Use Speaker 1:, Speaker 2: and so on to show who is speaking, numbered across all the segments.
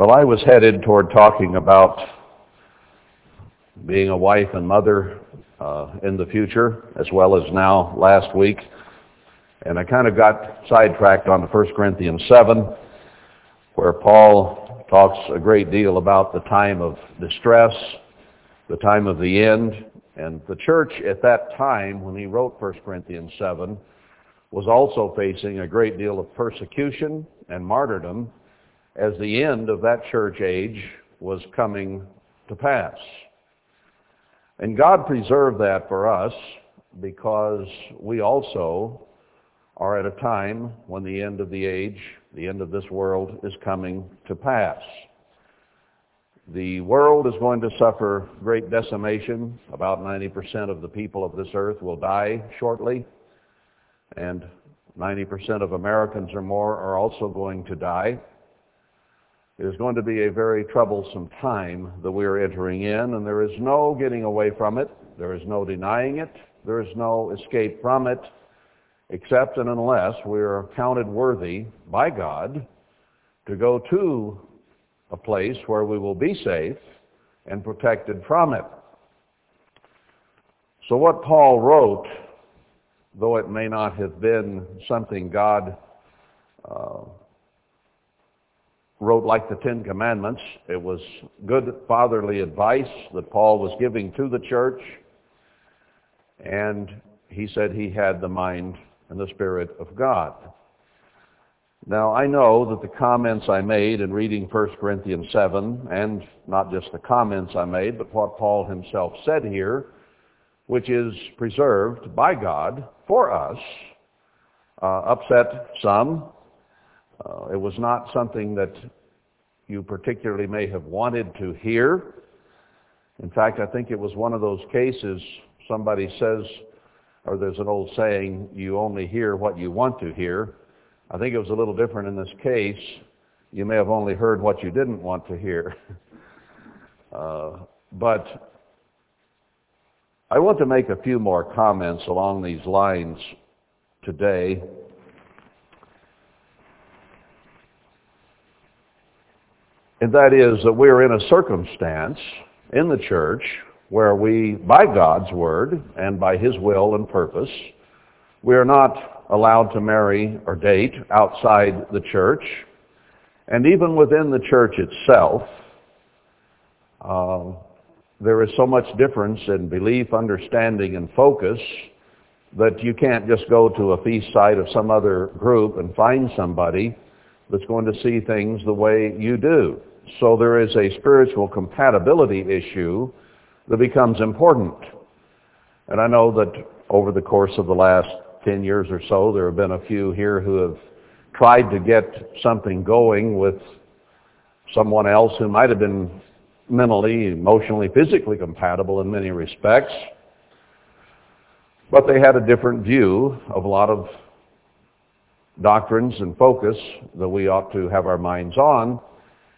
Speaker 1: Well, I was headed toward talking about being a wife and mother uh, in the future, as well as now last week. And I kind of got sidetracked on 1 Corinthians 7, where Paul talks a great deal about the time of distress, the time of the end. And the church at that time, when he wrote 1 Corinthians 7, was also facing a great deal of persecution and martyrdom as the end of that church age was coming to pass. And God preserved that for us because we also are at a time when the end of the age, the end of this world is coming to pass. The world is going to suffer great decimation. About 90% of the people of this earth will die shortly. And 90% of Americans or more are also going to die. It is going to be a very troublesome time that we are entering in, and there is no getting away from it. There is no denying it. There is no escape from it, except and unless we are counted worthy by God to go to a place where we will be safe and protected from it. So what Paul wrote, though it may not have been something God uh, wrote like the Ten Commandments. It was good fatherly advice that Paul was giving to the church. And he said he had the mind and the Spirit of God. Now, I know that the comments I made in reading 1 Corinthians 7, and not just the comments I made, but what Paul himself said here, which is preserved by God for us, uh, upset some, uh, it was not something that you particularly may have wanted to hear. In fact, I think it was one of those cases somebody says, or there's an old saying, you only hear what you want to hear. I think it was a little different in this case. You may have only heard what you didn't want to hear. uh, but I want to make a few more comments along these lines today. And that is that we are in a circumstance in the church where we, by God's word and by his will and purpose, we are not allowed to marry or date outside the church. And even within the church itself, uh, there is so much difference in belief, understanding, and focus that you can't just go to a feast site of some other group and find somebody that's going to see things the way you do. So there is a spiritual compatibility issue that becomes important. And I know that over the course of the last 10 years or so, there have been a few here who have tried to get something going with someone else who might have been mentally, emotionally, physically compatible in many respects. But they had a different view of a lot of doctrines and focus that we ought to have our minds on.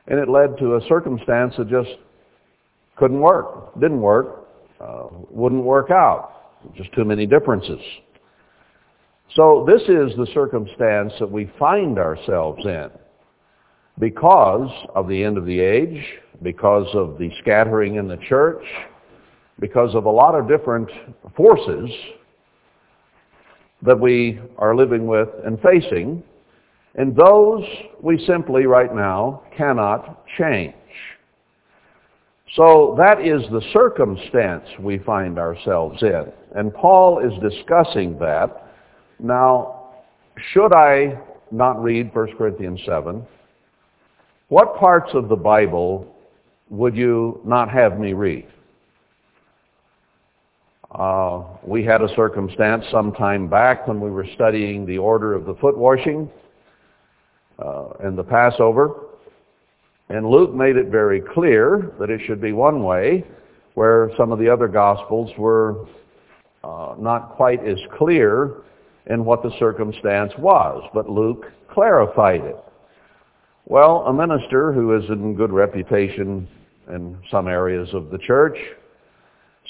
Speaker 1: And it led to a circumstance that just couldn't work, didn't work, uh, wouldn't work out. Just too many differences. So this is the circumstance that we find ourselves in because of the end of the age, because of the scattering in the church, because of a lot of different forces that we are living with and facing and those we simply right now cannot change. So that is the circumstance we find ourselves in. And Paul is discussing that. Now, should I not read 1 Corinthians 7? What parts of the Bible would you not have me read? Uh, we had a circumstance some time back when we were studying the order of the foot washing uh, in the Passover. And Luke made it very clear that it should be one way, where some of the other Gospels were uh, not quite as clear in what the circumstance was. But Luke clarified it. Well, a minister who is in good reputation in some areas of the church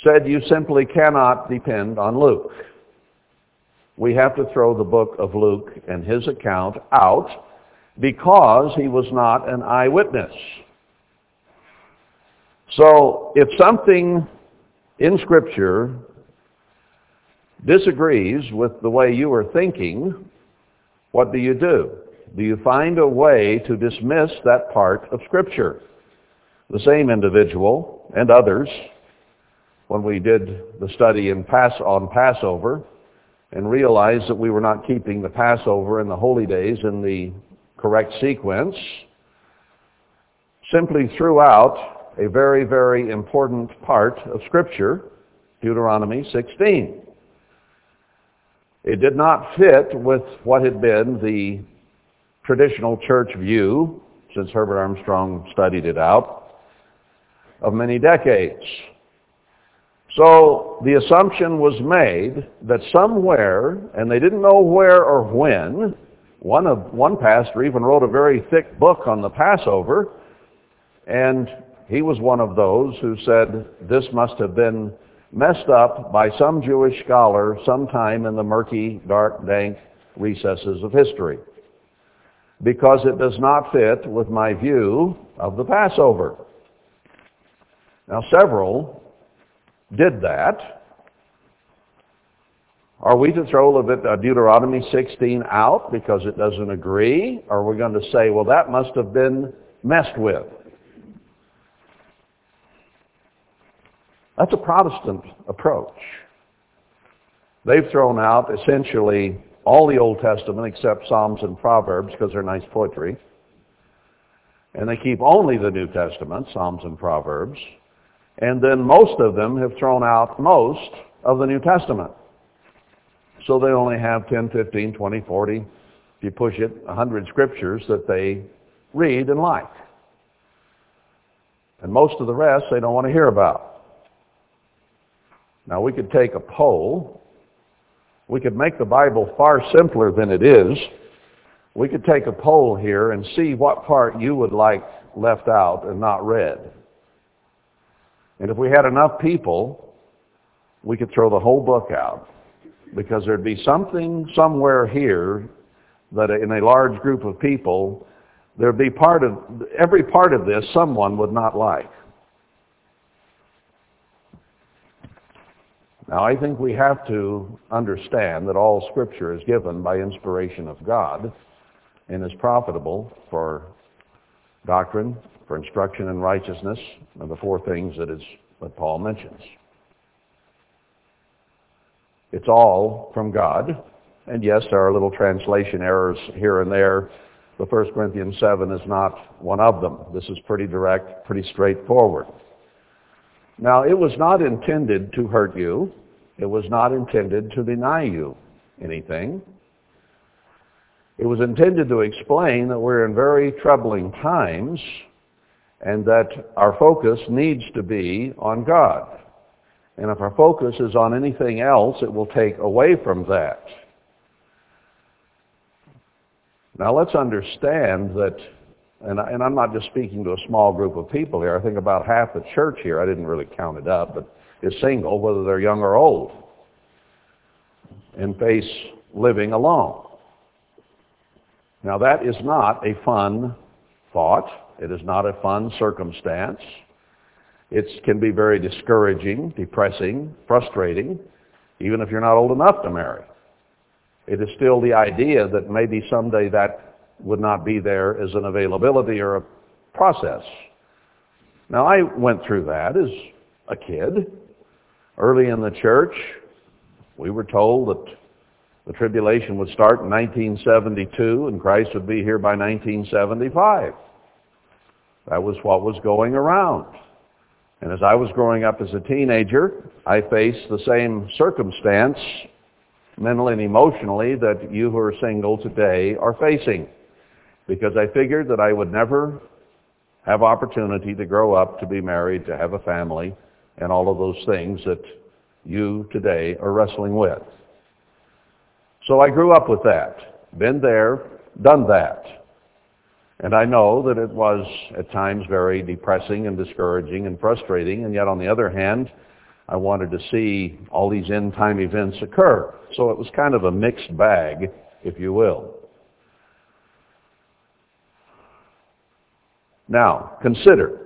Speaker 1: said you simply cannot depend on Luke. We have to throw the book of Luke and his account out because he was not an eyewitness. So if something in Scripture disagrees with the way you are thinking, what do you do? Do you find a way to dismiss that part of Scripture? The same individual and others, when we did the study in Pass on Passover and realized that we were not keeping the Passover and the holy days in the correct sequence, simply threw out a very, very important part of Scripture, Deuteronomy 16. It did not fit with what had been the traditional church view, since Herbert Armstrong studied it out, of many decades. So the assumption was made that somewhere, and they didn't know where or when, one, of, one pastor even wrote a very thick book on the Passover, and he was one of those who said this must have been messed up by some Jewish scholar sometime in the murky, dark, dank recesses of history because it does not fit with my view of the Passover. Now several did that. Are we to throw Deuteronomy 16 out because it doesn't agree? Or are we going to say, well, that must have been messed with? That's a Protestant approach. They've thrown out essentially all the Old Testament except Psalms and Proverbs because they're nice poetry. And they keep only the New Testament, Psalms and Proverbs. And then most of them have thrown out most of the New Testament. So they only have 10, 15, 20, 40, if you push it, 100 scriptures that they read and like. And most of the rest they don't want to hear about. Now we could take a poll. We could make the Bible far simpler than it is. We could take a poll here and see what part you would like left out and not read. And if we had enough people, we could throw the whole book out because there'd be something somewhere here that in a large group of people, there'd be part of, every part of this someone would not like. Now I think we have to understand that all scripture is given by inspiration of God and is profitable for doctrine, for instruction in righteousness, and the four things that is what Paul mentions. It's all from God. And yes, there are little translation errors here and there. The 1 Corinthians 7 is not one of them. This is pretty direct, pretty straightforward. Now, it was not intended to hurt you. It was not intended to deny you anything. It was intended to explain that we're in very troubling times and that our focus needs to be on God. And if our focus is on anything else, it will take away from that. Now let's understand that, and, I, and I'm not just speaking to a small group of people here. I think about half the church here, I didn't really count it up, but is single, whether they're young or old, and face living alone. Now that is not a fun thought. It is not a fun circumstance. It can be very discouraging, depressing, frustrating, even if you're not old enough to marry. It is still the idea that maybe someday that would not be there as an availability or a process. Now I went through that as a kid. Early in the church, we were told that the tribulation would start in 1972 and Christ would be here by 1975. That was what was going around. And as I was growing up as a teenager, I faced the same circumstance mentally and emotionally that you who are single today are facing. Because I figured that I would never have opportunity to grow up, to be married, to have a family, and all of those things that you today are wrestling with. So I grew up with that. Been there, done that. And I know that it was at times very depressing and discouraging and frustrating, and yet on the other hand, I wanted to see all these end time events occur. So it was kind of a mixed bag, if you will. Now, consider,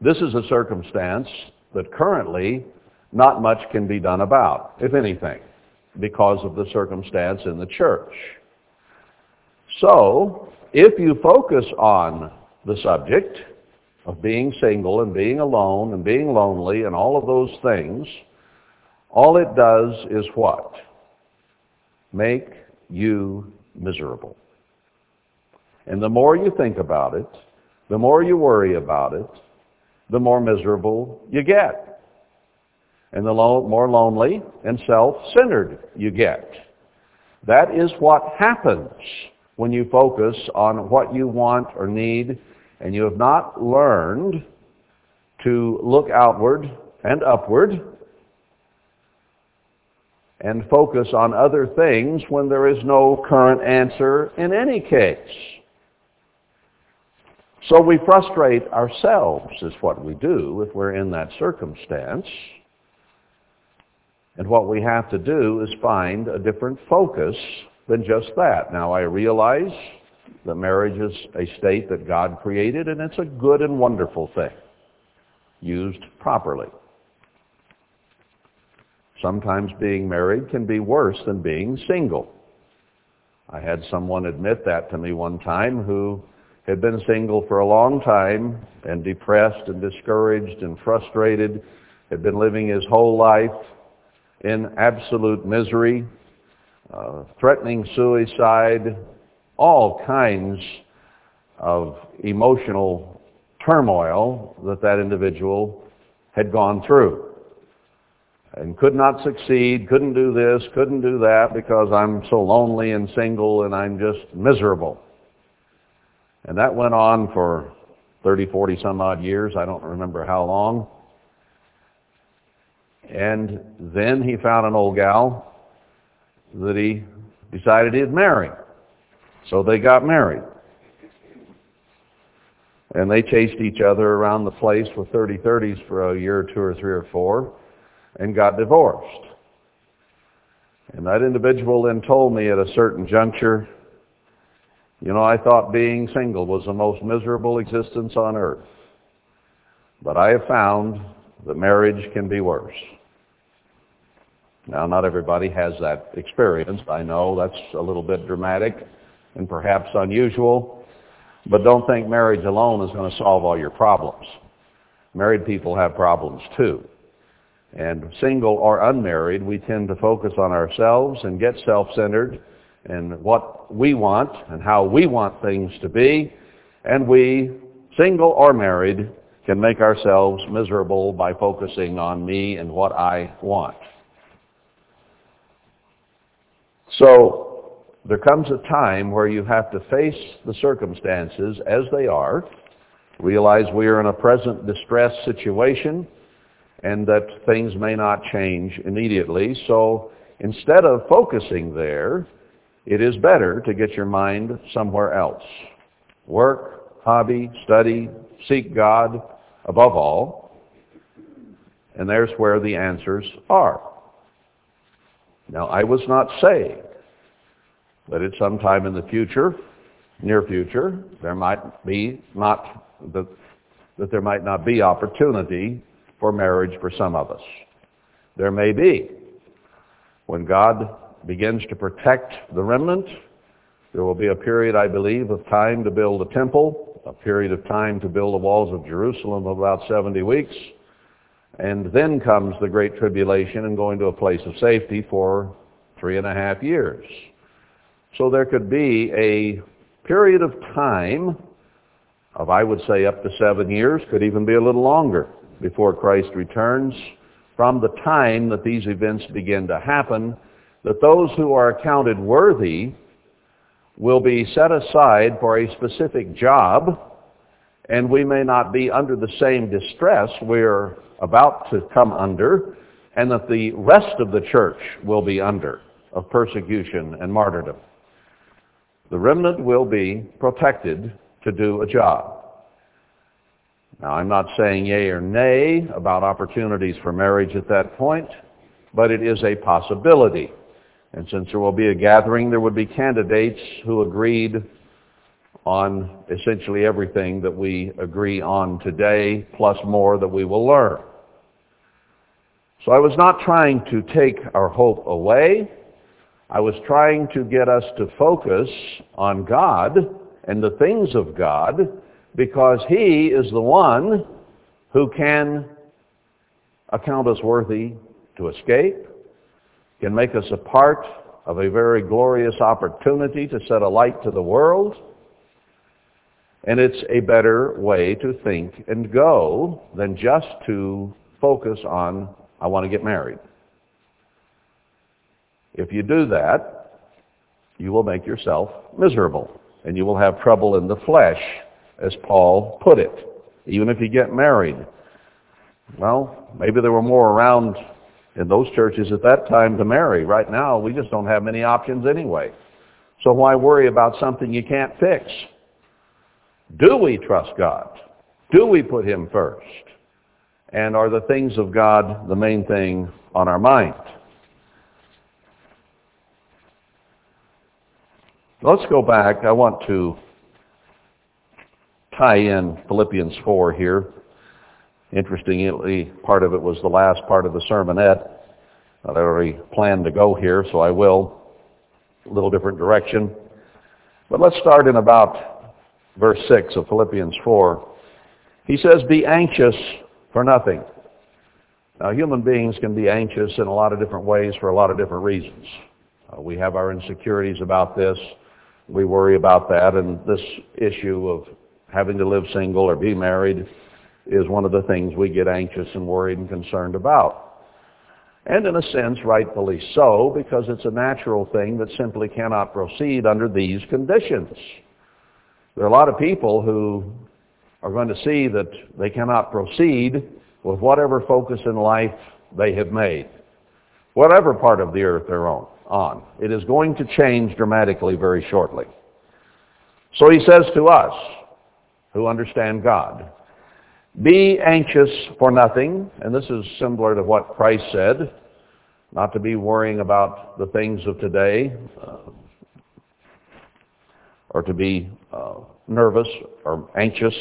Speaker 1: this is a circumstance that currently not much can be done about, if anything, because of the circumstance in the church. So, if you focus on the subject of being single and being alone and being lonely and all of those things, all it does is what? Make you miserable. And the more you think about it, the more you worry about it, the more miserable you get. And the lo- more lonely and self-centered you get. That is what happens when you focus on what you want or need and you have not learned to look outward and upward and focus on other things when there is no current answer in any case. So we frustrate ourselves is what we do if we're in that circumstance. And what we have to do is find a different focus than just that. Now I realize that marriage is a state that God created and it's a good and wonderful thing, used properly. Sometimes being married can be worse than being single. I had someone admit that to me one time who had been single for a long time and depressed and discouraged and frustrated, had been living his whole life in absolute misery, uh, threatening suicide, all kinds of emotional turmoil that that individual had gone through and could not succeed, couldn't do this, couldn't do that because I'm so lonely and single and I'm just miserable. And that went on for 30, 40 some odd years. I don't remember how long. And then he found an old gal that he decided he'd marry. So they got married. And they chased each other around the place with 30-30s for a year or two or three or four and got divorced. And that individual then told me at a certain juncture, you know, I thought being single was the most miserable existence on earth. But I have found that marriage can be worse. Now, not everybody has that experience. I know that's a little bit dramatic and perhaps unusual, but don't think marriage alone is going to solve all your problems. Married people have problems too. And single or unmarried, we tend to focus on ourselves and get self-centered and what we want and how we want things to be. And we, single or married, can make ourselves miserable by focusing on me and what I want. So there comes a time where you have to face the circumstances as they are, realize we are in a present distress situation, and that things may not change immediately. So instead of focusing there, it is better to get your mind somewhere else. Work, hobby, study, seek God above all. And there's where the answers are. Now, I was not saying that at some time in the future, near future, there might be not, that, that there might not be opportunity for marriage for some of us. There may be. When God begins to protect the remnant, there will be a period, I believe, of time to build a temple, a period of time to build the walls of Jerusalem of about 70 weeks, and then comes the Great Tribulation and going to a place of safety for three and a half years. So there could be a period of time of, I would say, up to seven years, could even be a little longer, before Christ returns, from the time that these events begin to happen, that those who are accounted worthy will be set aside for a specific job, and we may not be under the same distress we're about to come under, and that the rest of the church will be under of persecution and martyrdom. The remnant will be protected to do a job. Now, I'm not saying yea or nay about opportunities for marriage at that point, but it is a possibility. And since there will be a gathering, there would be candidates who agreed on essentially everything that we agree on today, plus more that we will learn. So I was not trying to take our hope away. I was trying to get us to focus on God and the things of God because He is the one who can account us worthy to escape, can make us a part of a very glorious opportunity to set a light to the world, and it's a better way to think and go than just to focus on, I want to get married. If you do that, you will make yourself miserable, and you will have trouble in the flesh, as Paul put it, even if you get married. Well, maybe there were more around in those churches at that time to marry. Right now, we just don't have many options anyway. So why worry about something you can't fix? Do we trust God? Do we put him first? And are the things of God the main thing on our mind? Let's go back. I want to tie in Philippians 4 here. Interestingly, part of it was the last part of the sermonette. I already planned to go here, so I will. A little different direction. But let's start in about verse 6 of Philippians 4. He says, be anxious for nothing. Now, human beings can be anxious in a lot of different ways for a lot of different reasons. Uh, we have our insecurities about this. We worry about that. And this issue of having to live single or be married is one of the things we get anxious and worried and concerned about. And in a sense, rightfully so, because it's a natural thing that simply cannot proceed under these conditions. There are a lot of people who are going to see that they cannot proceed with whatever focus in life they have made, whatever part of the earth they're on. on. It is going to change dramatically very shortly. So he says to us, who understand God, be anxious for nothing, and this is similar to what Christ said, not to be worrying about the things of today, uh, or to be uh, nervous or anxious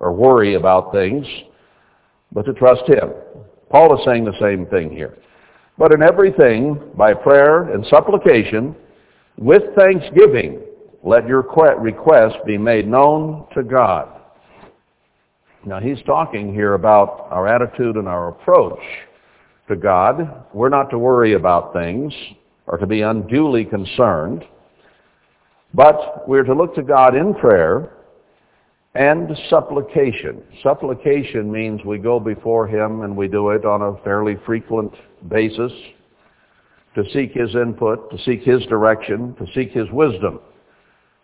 Speaker 1: or worry about things, but to trust Him. Paul is saying the same thing here. But in everything, by prayer and supplication, with thanksgiving, let your request be made known to God. Now he's talking here about our attitude and our approach to God. We're not to worry about things or to be unduly concerned, but we're to look to God in prayer and supplication. Supplication means we go before him and we do it on a fairly frequent basis to seek his input, to seek his direction, to seek his wisdom.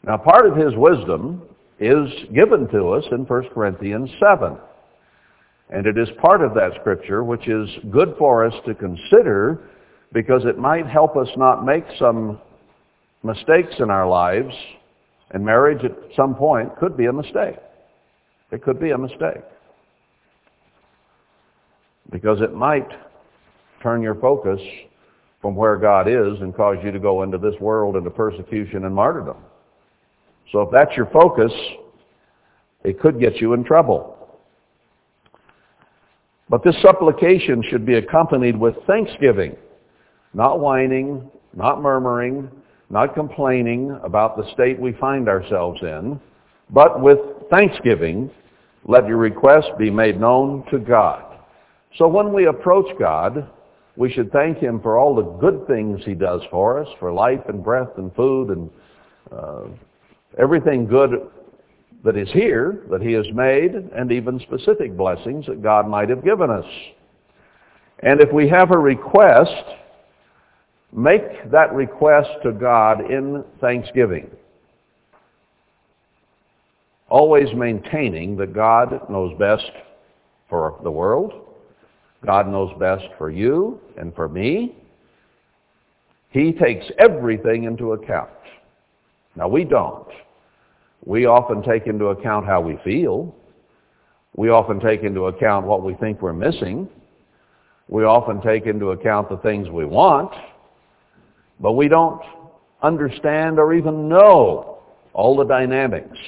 Speaker 1: Now part of his wisdom is given to us in 1 Corinthians 7. And it is part of that scripture which is good for us to consider because it might help us not make some mistakes in our lives. And marriage at some point could be a mistake. It could be a mistake. Because it might turn your focus from where God is and cause you to go into this world into persecution and martyrdom. So if that's your focus, it could get you in trouble. But this supplication should be accompanied with thanksgiving, not whining, not murmuring, not complaining about the state we find ourselves in, but with thanksgiving, let your request be made known to God. So when we approach God, we should thank him for all the good things he does for us, for life and breath and food and uh, everything good that is here, that he has made, and even specific blessings that God might have given us. And if we have a request, make that request to God in thanksgiving. Always maintaining that God knows best for the world. God knows best for you and for me. He takes everything into account. Now we don't. We often take into account how we feel. We often take into account what we think we're missing. We often take into account the things we want. But we don't understand or even know all the dynamics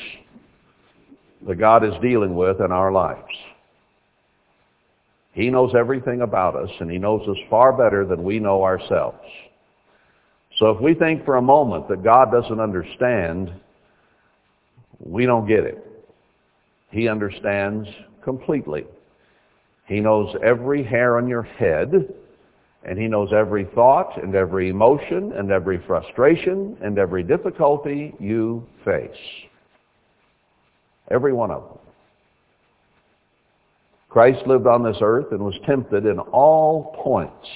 Speaker 1: that God is dealing with in our lives. He knows everything about us, and he knows us far better than we know ourselves. So if we think for a moment that God doesn't understand, we don't get it. He understands completely. He knows every hair on your head, and he knows every thought and every emotion and every frustration and every difficulty you face. Every one of them. Christ lived on this earth and was tempted in all points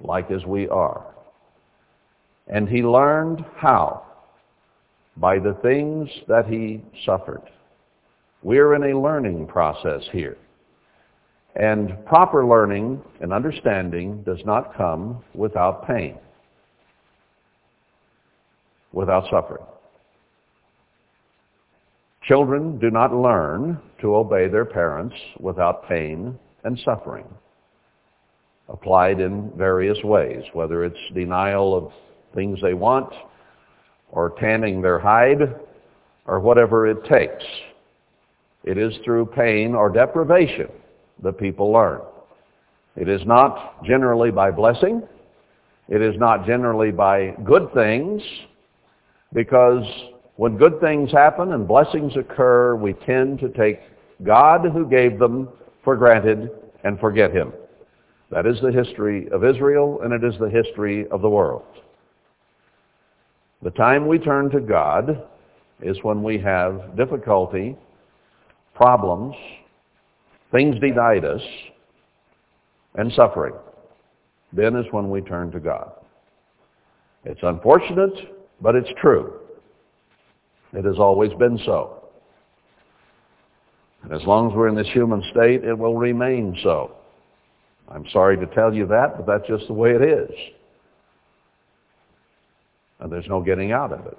Speaker 1: like as we are. And he learned how? By the things that he suffered. We're in a learning process here. And proper learning and understanding does not come without pain, without suffering. Children do not learn to obey their parents without pain and suffering, applied in various ways, whether it's denial of things they want, or tanning their hide, or whatever it takes. It is through pain or deprivation that people learn. It is not generally by blessing. It is not generally by good things, because when good things happen and blessings occur, we tend to take God who gave them for granted and forget him. That is the history of Israel, and it is the history of the world. The time we turn to God is when we have difficulty, problems, things denied us, and suffering. Then is when we turn to God. It's unfortunate, but it's true. It has always been so. And as long as we're in this human state, it will remain so. I'm sorry to tell you that, but that's just the way it is. And there's no getting out of it.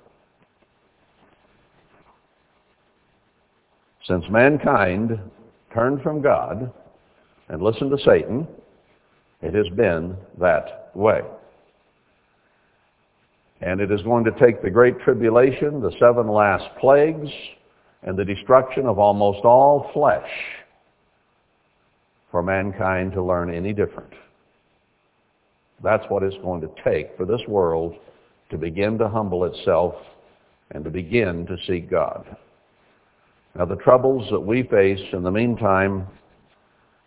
Speaker 1: Since mankind turned from God and listened to Satan, it has been that way. And it is going to take the great tribulation, the seven last plagues, and the destruction of almost all flesh for mankind to learn any different. That's what it's going to take for this world to begin to humble itself and to begin to seek God. Now the troubles that we face in the meantime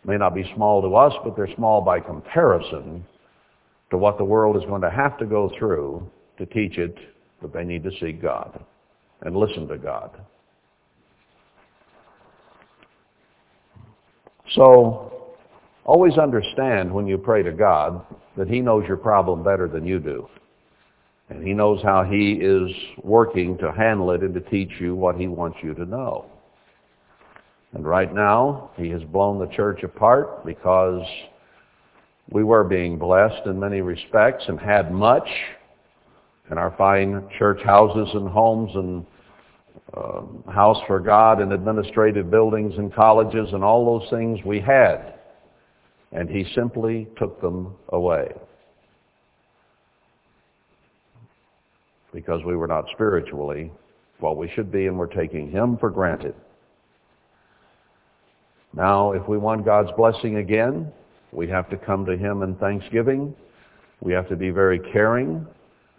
Speaker 1: may not be small to us, but they're small by comparison to what the world is going to have to go through to teach it that they need to seek God and listen to God. So always understand when you pray to God that he knows your problem better than you do. And he knows how he is working to handle it and to teach you what he wants you to know. And right now, he has blown the church apart because we were being blessed in many respects and had much, in our fine church houses and homes and uh, house for God and administrative buildings and colleges and all those things we had. And he simply took them away. Because we were not spiritually what we should be and we're taking him for granted. Now, if we want God's blessing again, we have to come to him in thanksgiving. We have to be very caring.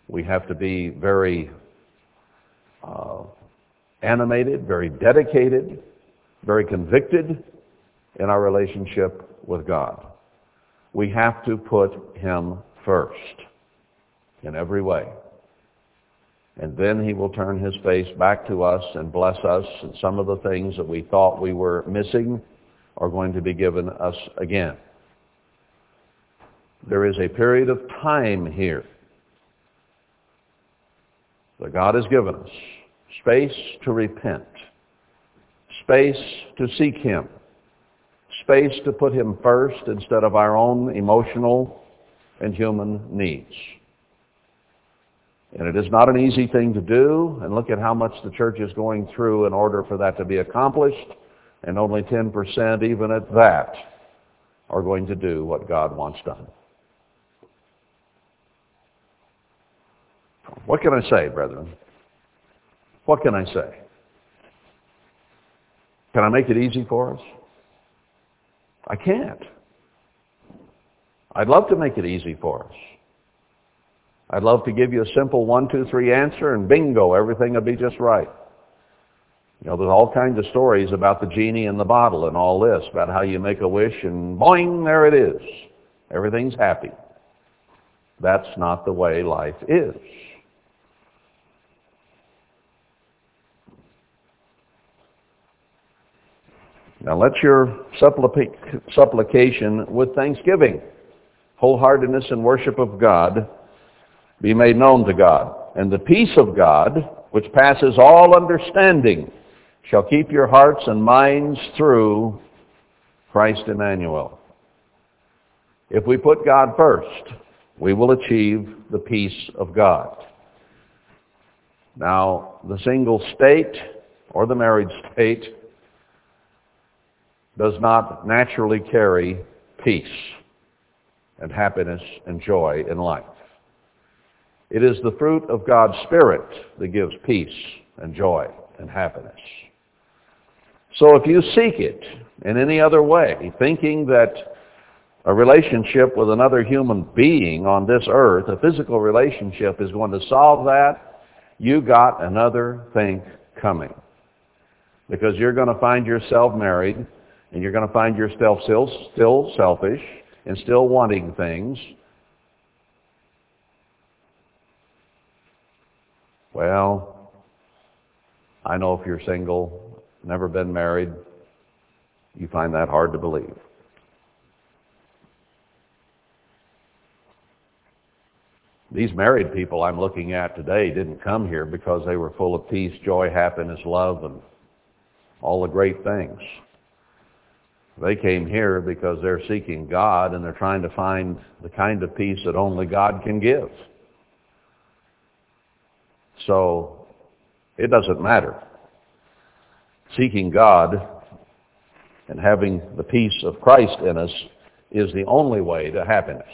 Speaker 1: We have to be very uh, animated, very dedicated, very convicted in our relationship with God. We have to put him first in every way. And then he will turn his face back to us and bless us and some of the things that we thought we were missing are going to be given us again. There is a period of time here that God has given us. Space to repent. Space to seek Him. Space to put Him first instead of our own emotional and human needs. And it is not an easy thing to do, and look at how much the church is going through in order for that to be accomplished, and only 10% even at that are going to do what God wants done. What can I say, brethren? What can I say? Can I make it easy for us? I can't. I'd love to make it easy for us. I'd love to give you a simple one, two, three answer and bingo, everything would be just right. You know, there's all kinds of stories about the genie in the bottle and all this, about how you make a wish and boing, there it is. Everything's happy. That's not the way life is. Now let your supplication with thanksgiving, wholeheartedness and worship of God be made known to God. And the peace of God, which passes all understanding, shall keep your hearts and minds through Christ Emmanuel. If we put God first, we will achieve the peace of God. Now, the single state or the married state does not naturally carry peace and happiness and joy in life. It is the fruit of God's Spirit that gives peace and joy and happiness. So if you seek it in any other way, thinking that a relationship with another human being on this earth, a physical relationship, is going to solve that, you got another thing coming. Because you're going to find yourself married, and you're going to find yourself still, still selfish, and still wanting things. Well, I know if you're single, never been married, you find that hard to believe. These married people I'm looking at today didn't come here because they were full of peace, joy, happiness, love, and all the great things. They came here because they're seeking God and they're trying to find the kind of peace that only God can give. So it doesn't matter. Seeking God and having the peace of Christ in us is the only way to happiness.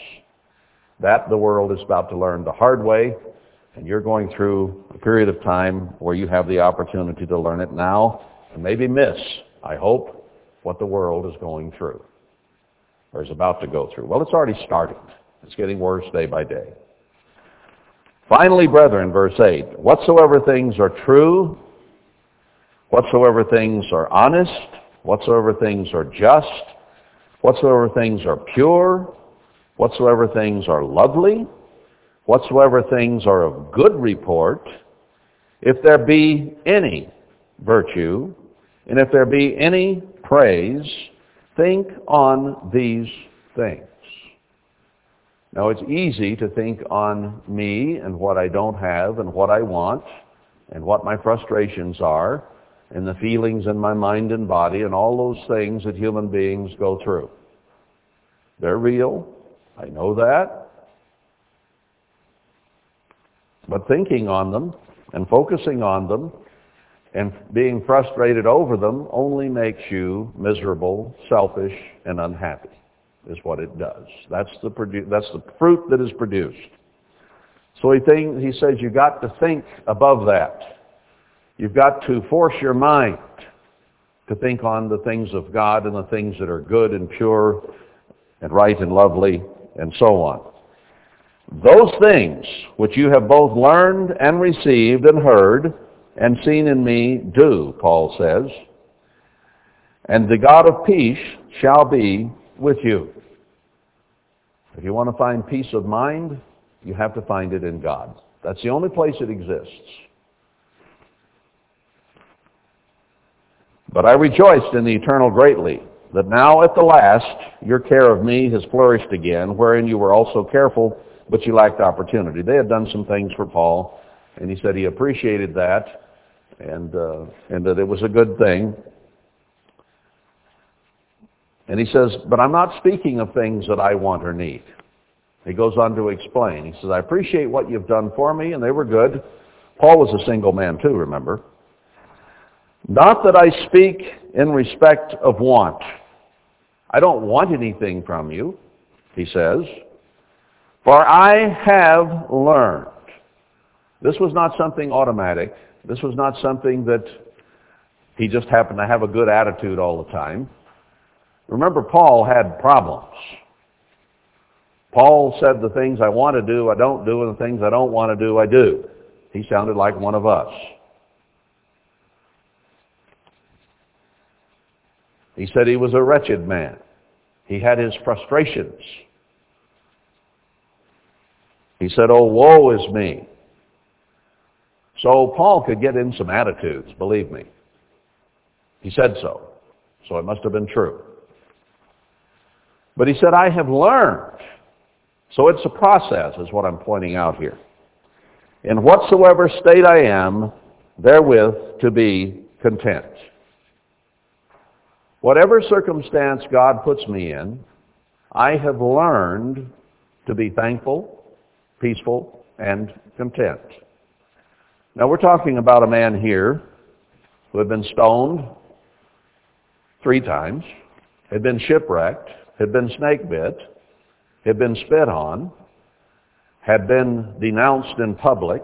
Speaker 1: That the world is about to learn the hard way, and you're going through a period of time where you have the opportunity to learn it now and maybe miss, I hope, what the world is going through or is about to go through. Well, it's already starting. It's getting worse day by day. Finally, brethren, verse 8, whatsoever things are true, whatsoever things are honest, whatsoever things are just, whatsoever things are pure, whatsoever things are lovely, whatsoever things are of good report, if there be any virtue, and if there be any praise, think on these things. Now it's easy to think on me and what I don't have and what I want and what my frustrations are and the feelings in my mind and body and all those things that human beings go through. They're real. I know that. But thinking on them and focusing on them and being frustrated over them only makes you miserable, selfish, and unhappy is what it does. That's the, produ- that's the fruit that is produced. So he, think, he says you've got to think above that. You've got to force your mind to think on the things of God and the things that are good and pure and right and lovely and so on. Those things which you have both learned and received and heard and seen in me do, Paul says, and the God of peace shall be with you. If you want to find peace of mind, you have to find it in God. That's the only place it exists. But I rejoiced in the eternal greatly, that now at the last your care of me has flourished again, wherein you were also careful, but you lacked opportunity. They had done some things for Paul, and he said he appreciated that, and, uh, and that it was a good thing. And he says, but I'm not speaking of things that I want or need. He goes on to explain. He says, I appreciate what you've done for me, and they were good. Paul was a single man too, remember. Not that I speak in respect of want. I don't want anything from you, he says. For I have learned. This was not something automatic. This was not something that he just happened to have a good attitude all the time. Remember, Paul had problems. Paul said the things I want to do, I don't do, and the things I don't want to do, I do. He sounded like one of us. He said he was a wretched man. He had his frustrations. He said, oh, woe is me. So Paul could get in some attitudes, believe me. He said so. So it must have been true. But he said, I have learned. So it's a process, is what I'm pointing out here. In whatsoever state I am, therewith to be content. Whatever circumstance God puts me in, I have learned to be thankful, peaceful, and content. Now we're talking about a man here who had been stoned three times, had been shipwrecked, had been snake bit, had been spit on, had been denounced in public,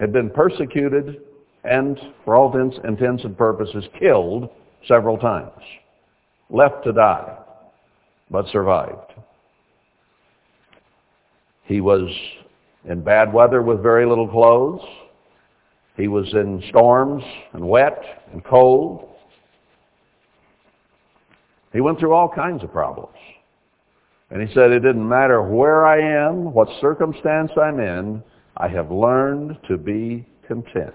Speaker 1: had been persecuted, and for all intents and purposes killed several times. Left to die, but survived. He was in bad weather with very little clothes. He was in storms and wet and cold. He went through all kinds of problems. And he said, it didn't matter where I am, what circumstance I'm in, I have learned to be content.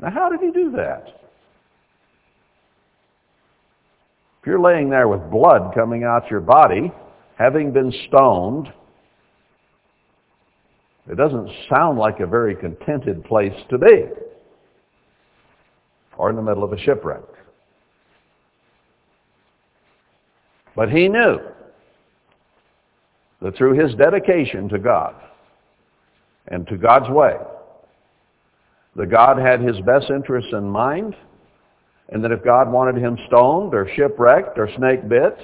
Speaker 1: Now how did he do that? If you're laying there with blood coming out your body, having been stoned, it doesn't sound like a very contented place to be. Or in the middle of a shipwreck. But he knew that through his dedication to God and to God's way, that God had his best interests in mind and that if God wanted him stoned or shipwrecked or snake bit,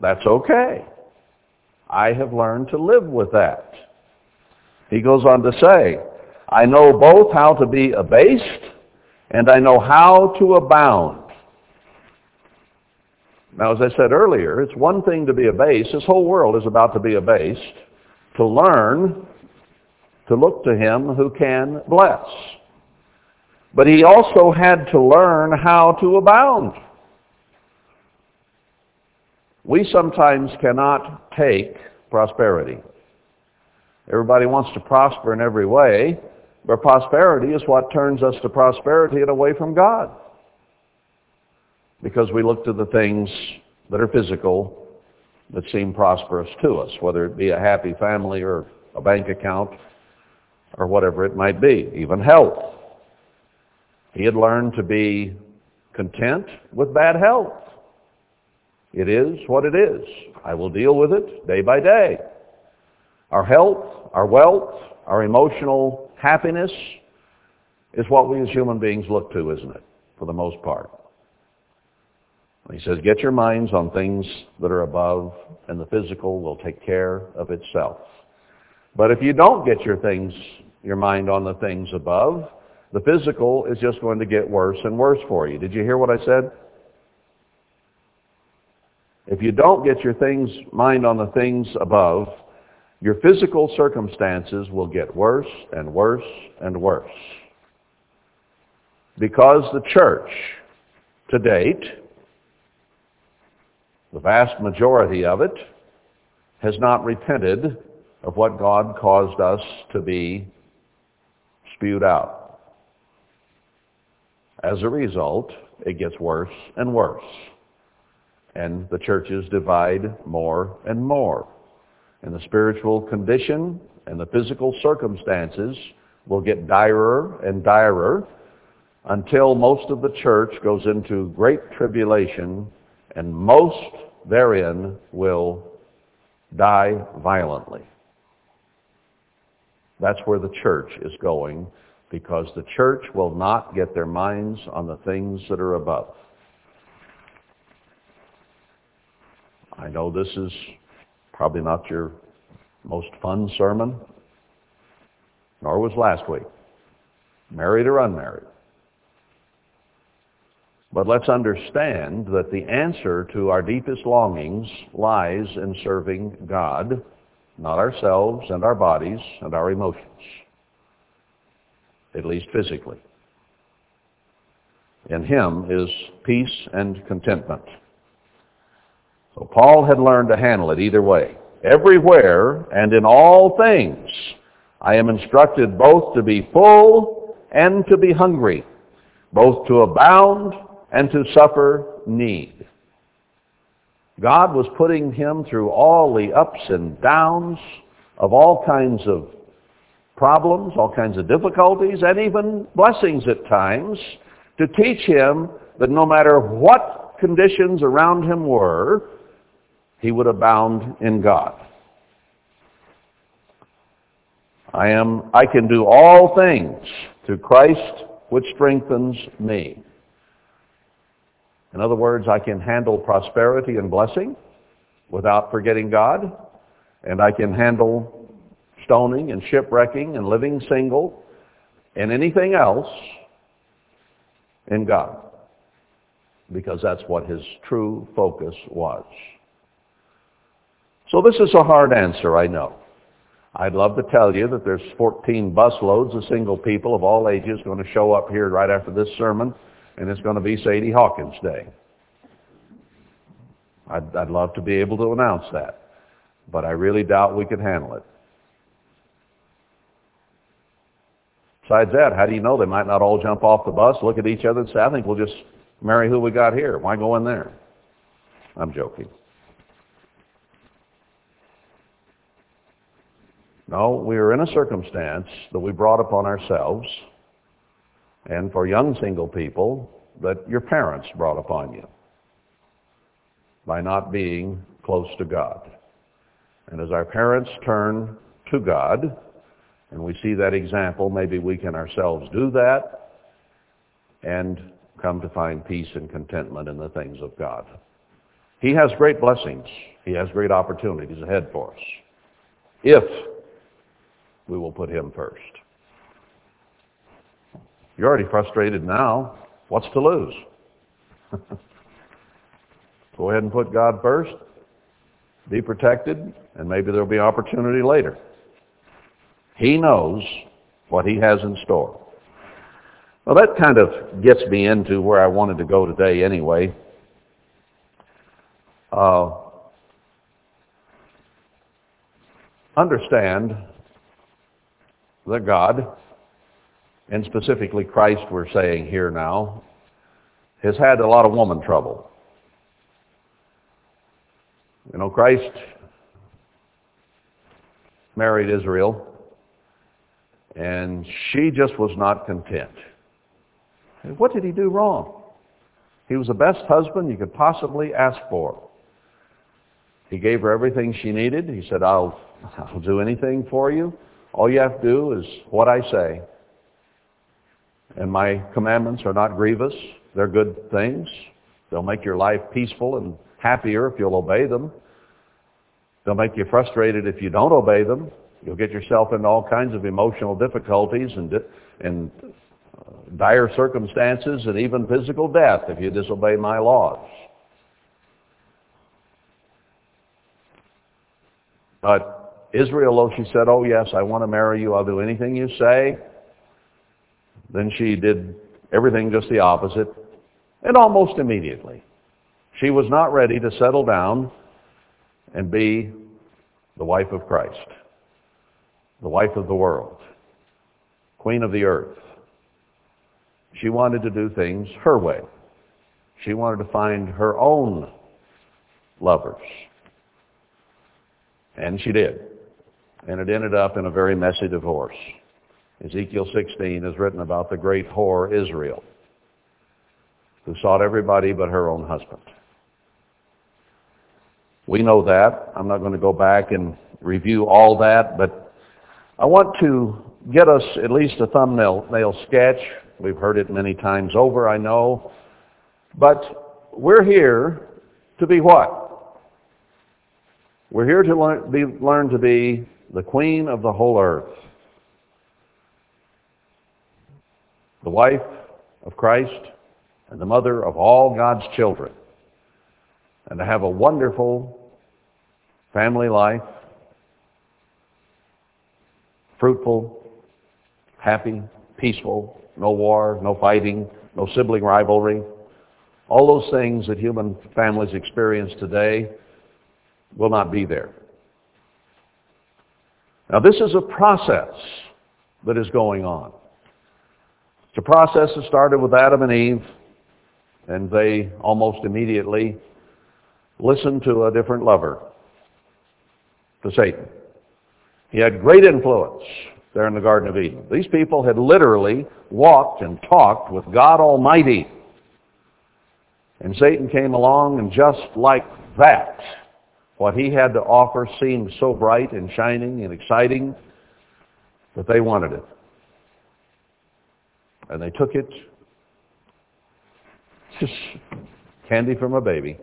Speaker 1: that's okay. I have learned to live with that. He goes on to say, I know both how to be abased and I know how to abound. Now, as I said earlier, it's one thing to be abased. This whole world is about to be abased. To learn to look to him who can bless. But he also had to learn how to abound. We sometimes cannot take prosperity. Everybody wants to prosper in every way, but prosperity is what turns us to prosperity and away from God. Because we look to the things that are physical that seem prosperous to us, whether it be a happy family or a bank account or whatever it might be, even health. He had learned to be content with bad health. It is what it is. I will deal with it day by day. Our health, our wealth, our emotional happiness is what we as human beings look to, isn't it? For the most part. He says, get your minds on things that are above, and the physical will take care of itself. But if you don't get your things, your mind on the things above, the physical is just going to get worse and worse for you. Did you hear what I said? If you don't get your things, mind on the things above, your physical circumstances will get worse and worse and worse. Because the church, to date, the vast majority of it, has not repented of what God caused us to be spewed out. As a result, it gets worse and worse. And the churches divide more and more. And the spiritual condition and the physical circumstances will get direr and direr until most of the church goes into great tribulation and most therein will die violently. That's where the church is going because the church will not get their minds on the things that are above. I know this is probably not your most fun sermon, nor was last week. married or unmarried. But let's understand that the answer to our deepest longings lies in serving God, not ourselves and our bodies and our emotions, at least physically. In Him is peace and contentment. So Paul had learned to handle it either way. Everywhere and in all things, I am instructed both to be full and to be hungry, both to abound and to suffer need. God was putting him through all the ups and downs of all kinds of problems, all kinds of difficulties, and even blessings at times to teach him that no matter what conditions around him were, he would abound in God. I am I can do all things through Christ which strengthens me. In other words, I can handle prosperity and blessing without forgetting God, and I can handle stoning and shipwrecking and living single and anything else in God because that's what his true focus was. So this is a hard answer, I know. I'd love to tell you that there's 14 busloads of single people of all ages going to show up here right after this sermon and it's going to be Sadie Hawkins Day. I'd, I'd love to be able to announce that, but I really doubt we could handle it. Besides that, how do you know they might not all jump off the bus, look at each other and say, I think we'll just marry who we got here. Why go in there? I'm joking. No, we are in a circumstance that we brought upon ourselves and for young single people that your parents brought upon you by not being close to God. And as our parents turn to God, and we see that example, maybe we can ourselves do that and come to find peace and contentment in the things of God. He has great blessings. He has great opportunities ahead for us. If we will put him first. You're already frustrated now. What's to lose? Go ahead and put God first. Be protected, and maybe there'll be opportunity later. He knows what he has in store. Well, that kind of gets me into where I wanted to go today anyway. Uh, understand that God, and specifically Christ we're saying here now, has had a lot of woman trouble. You know, Christ married Israel, and she just was not content. What did he do wrong? He was the best husband you could possibly ask for. He gave her everything she needed. He said, I'll, I'll do anything for you. All you have to do is what I say. And my commandments are not grievous. They're good things. They'll make your life peaceful and happier if you'll obey them. They'll make you frustrated if you don't obey them. You'll get yourself into all kinds of emotional difficulties and, and uh, dire circumstances and even physical death if you disobey my laws. But Israel, though she said, oh yes, I want to marry you, I'll do anything you say, then she did everything just the opposite, and almost immediately. She was not ready to settle down and be the wife of Christ the wife of the world, queen of the earth. She wanted to do things her way. She wanted to find her own lovers. And she did. And it ended up in a very messy divorce. Ezekiel 16 is written about the great whore Israel, who sought everybody but her own husband. We know that. I'm not going to go back and review all that, but I want to get us at least a thumbnail nail sketch. We've heard it many times over, I know. But we're here to be what? We're here to learn, be, learn to be the queen of the whole earth. the wife of Christ and the mother of all God's children, and to have a wonderful family life, fruitful, happy, peaceful, no war, no fighting, no sibling rivalry. All those things that human families experience today will not be there. Now this is a process that is going on. It's a process that started with Adam and Eve, and they almost immediately listened to a different lover, to Satan. He had great influence there in the Garden of Eden. These people had literally walked and talked with God Almighty. And Satan came along and just like that, what he had to offer seemed so bright and shining and exciting that they wanted it. And they took it, just candy from a baby.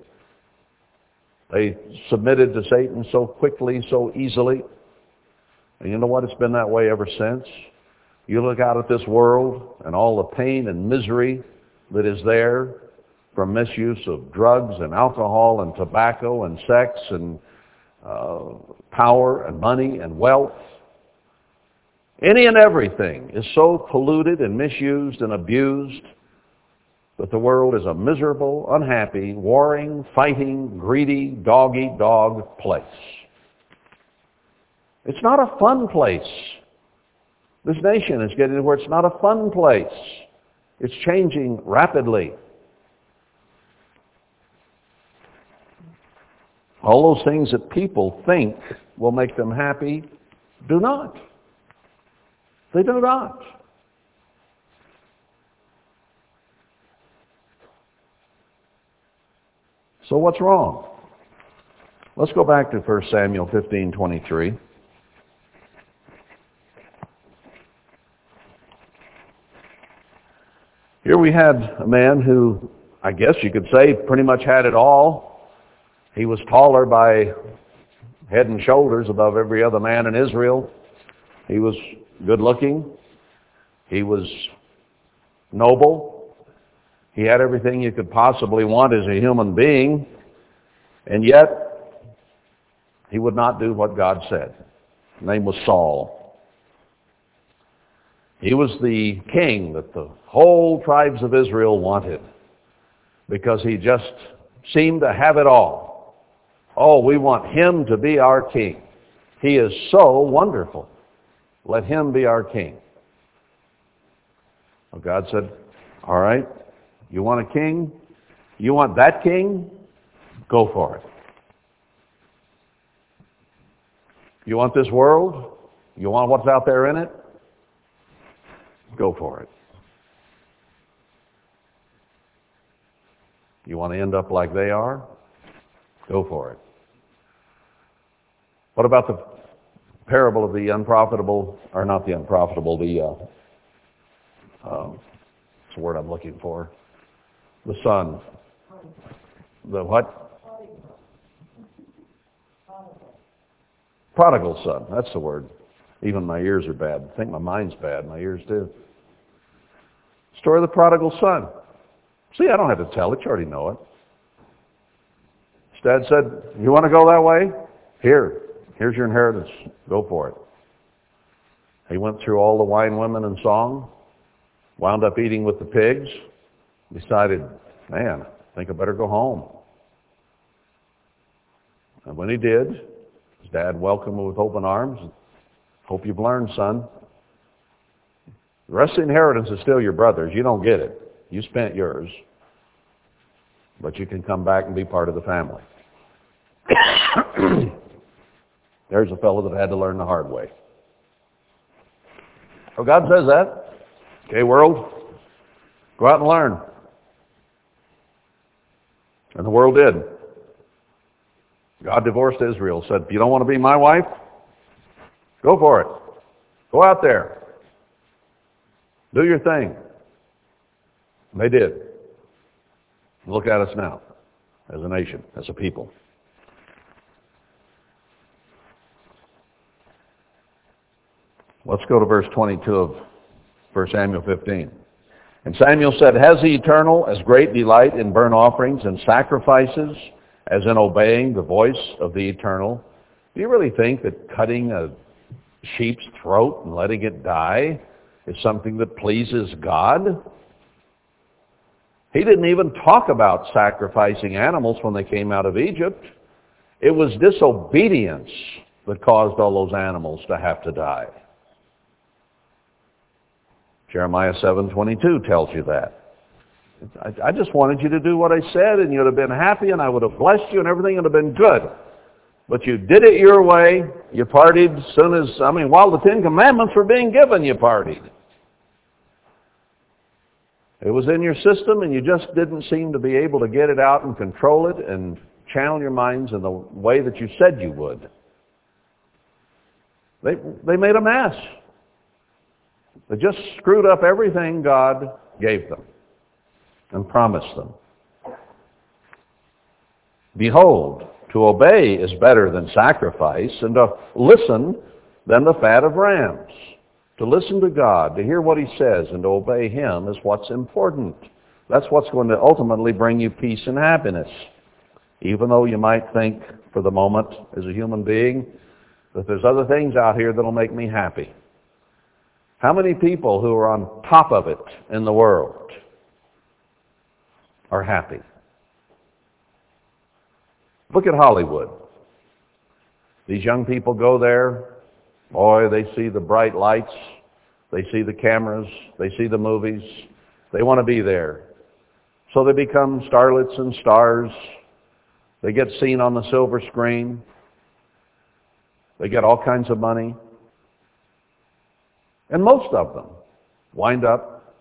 Speaker 1: They submitted to Satan so quickly, so easily. And you know what? It's been that way ever since. You look out at this world and all the pain and misery that is there from misuse of drugs and alcohol and tobacco and sex and uh, power and money and wealth. Any and everything is so polluted and misused and abused that the world is a miserable, unhappy, warring, fighting, greedy, dog-eat-dog place. It's not a fun place. This nation is getting to where it's not a fun place. It's changing rapidly. All those things that people think will make them happy do not. They do not. So what's wrong? Let's go back to 1 Samuel 15, 23. Here we had a man who, I guess you could say, pretty much had it all. He was taller by head and shoulders above every other man in Israel. He was good looking. He was noble. He had everything you could possibly want as a human being. And yet, he would not do what God said. His name was Saul. He was the king that the whole tribes of Israel wanted because he just seemed to have it all. Oh, we want him to be our king. He is so wonderful. Let him be our king. Well, God said, all right, you want a king? You want that king? Go for it. You want this world? You want what's out there in it? Go for it. You want to end up like they are? Go for it. What about the parable of the unprofitable, or not the unprofitable, the, uh, uh, what's the word I'm looking for? The son. The what? Prodigal son. That's the word. Even my ears are bad. I think my mind's bad. My ears do. Story of the prodigal son. See, I don't have to tell it. You already know it. His dad said, you want to go that way? Here. Here's your inheritance. Go for it. He went through all the wine, women, and song, wound up eating with the pigs, decided, man, I think I better go home. And when he did, his dad welcomed him with open arms. Hope you've learned, son. The rest of the inheritance is still your brother's. You don't get it. You spent yours. But you can come back and be part of the family. There's a fellow that had to learn the hard way. So God says that. Okay, world, go out and learn. And the world did. God divorced Israel, said, you don't want to be my wife, go for it. Go out there. Do your thing. They did. Look at us now as a nation, as a people. Let's go to verse 22 of 1 Samuel 15. And Samuel said, Has the Eternal as great delight in burnt offerings and sacrifices as in obeying the voice of the Eternal? Do you really think that cutting a sheep's throat and letting it die is something that pleases God? He didn't even talk about sacrificing animals when they came out of Egypt. It was disobedience that caused all those animals to have to die. Jeremiah 7.22 tells you that. I, I just wanted you to do what I said and you'd have been happy and I would have blessed you and everything would have been good. But you did it your way. You partied as soon as, I mean, while the Ten Commandments were being given, you partied. It was in your system and you just didn't seem to be able to get it out and control it and channel your minds in the way that you said you would. They, they made a mess. They just screwed up everything God gave them and promised them. Behold, to obey is better than sacrifice, and to listen than the fat of rams. To listen to God, to hear what He says, and to obey Him is what's important. That's what's going to ultimately bring you peace and happiness. Even though you might think for the moment as a human being that there's other things out here that'll make me happy. How many people who are on top of it in the world are happy? Look at Hollywood. These young people go there, Boy, they see the bright lights. They see the cameras. They see the movies. They want to be there. So they become starlets and stars. They get seen on the silver screen. They get all kinds of money. And most of them wind up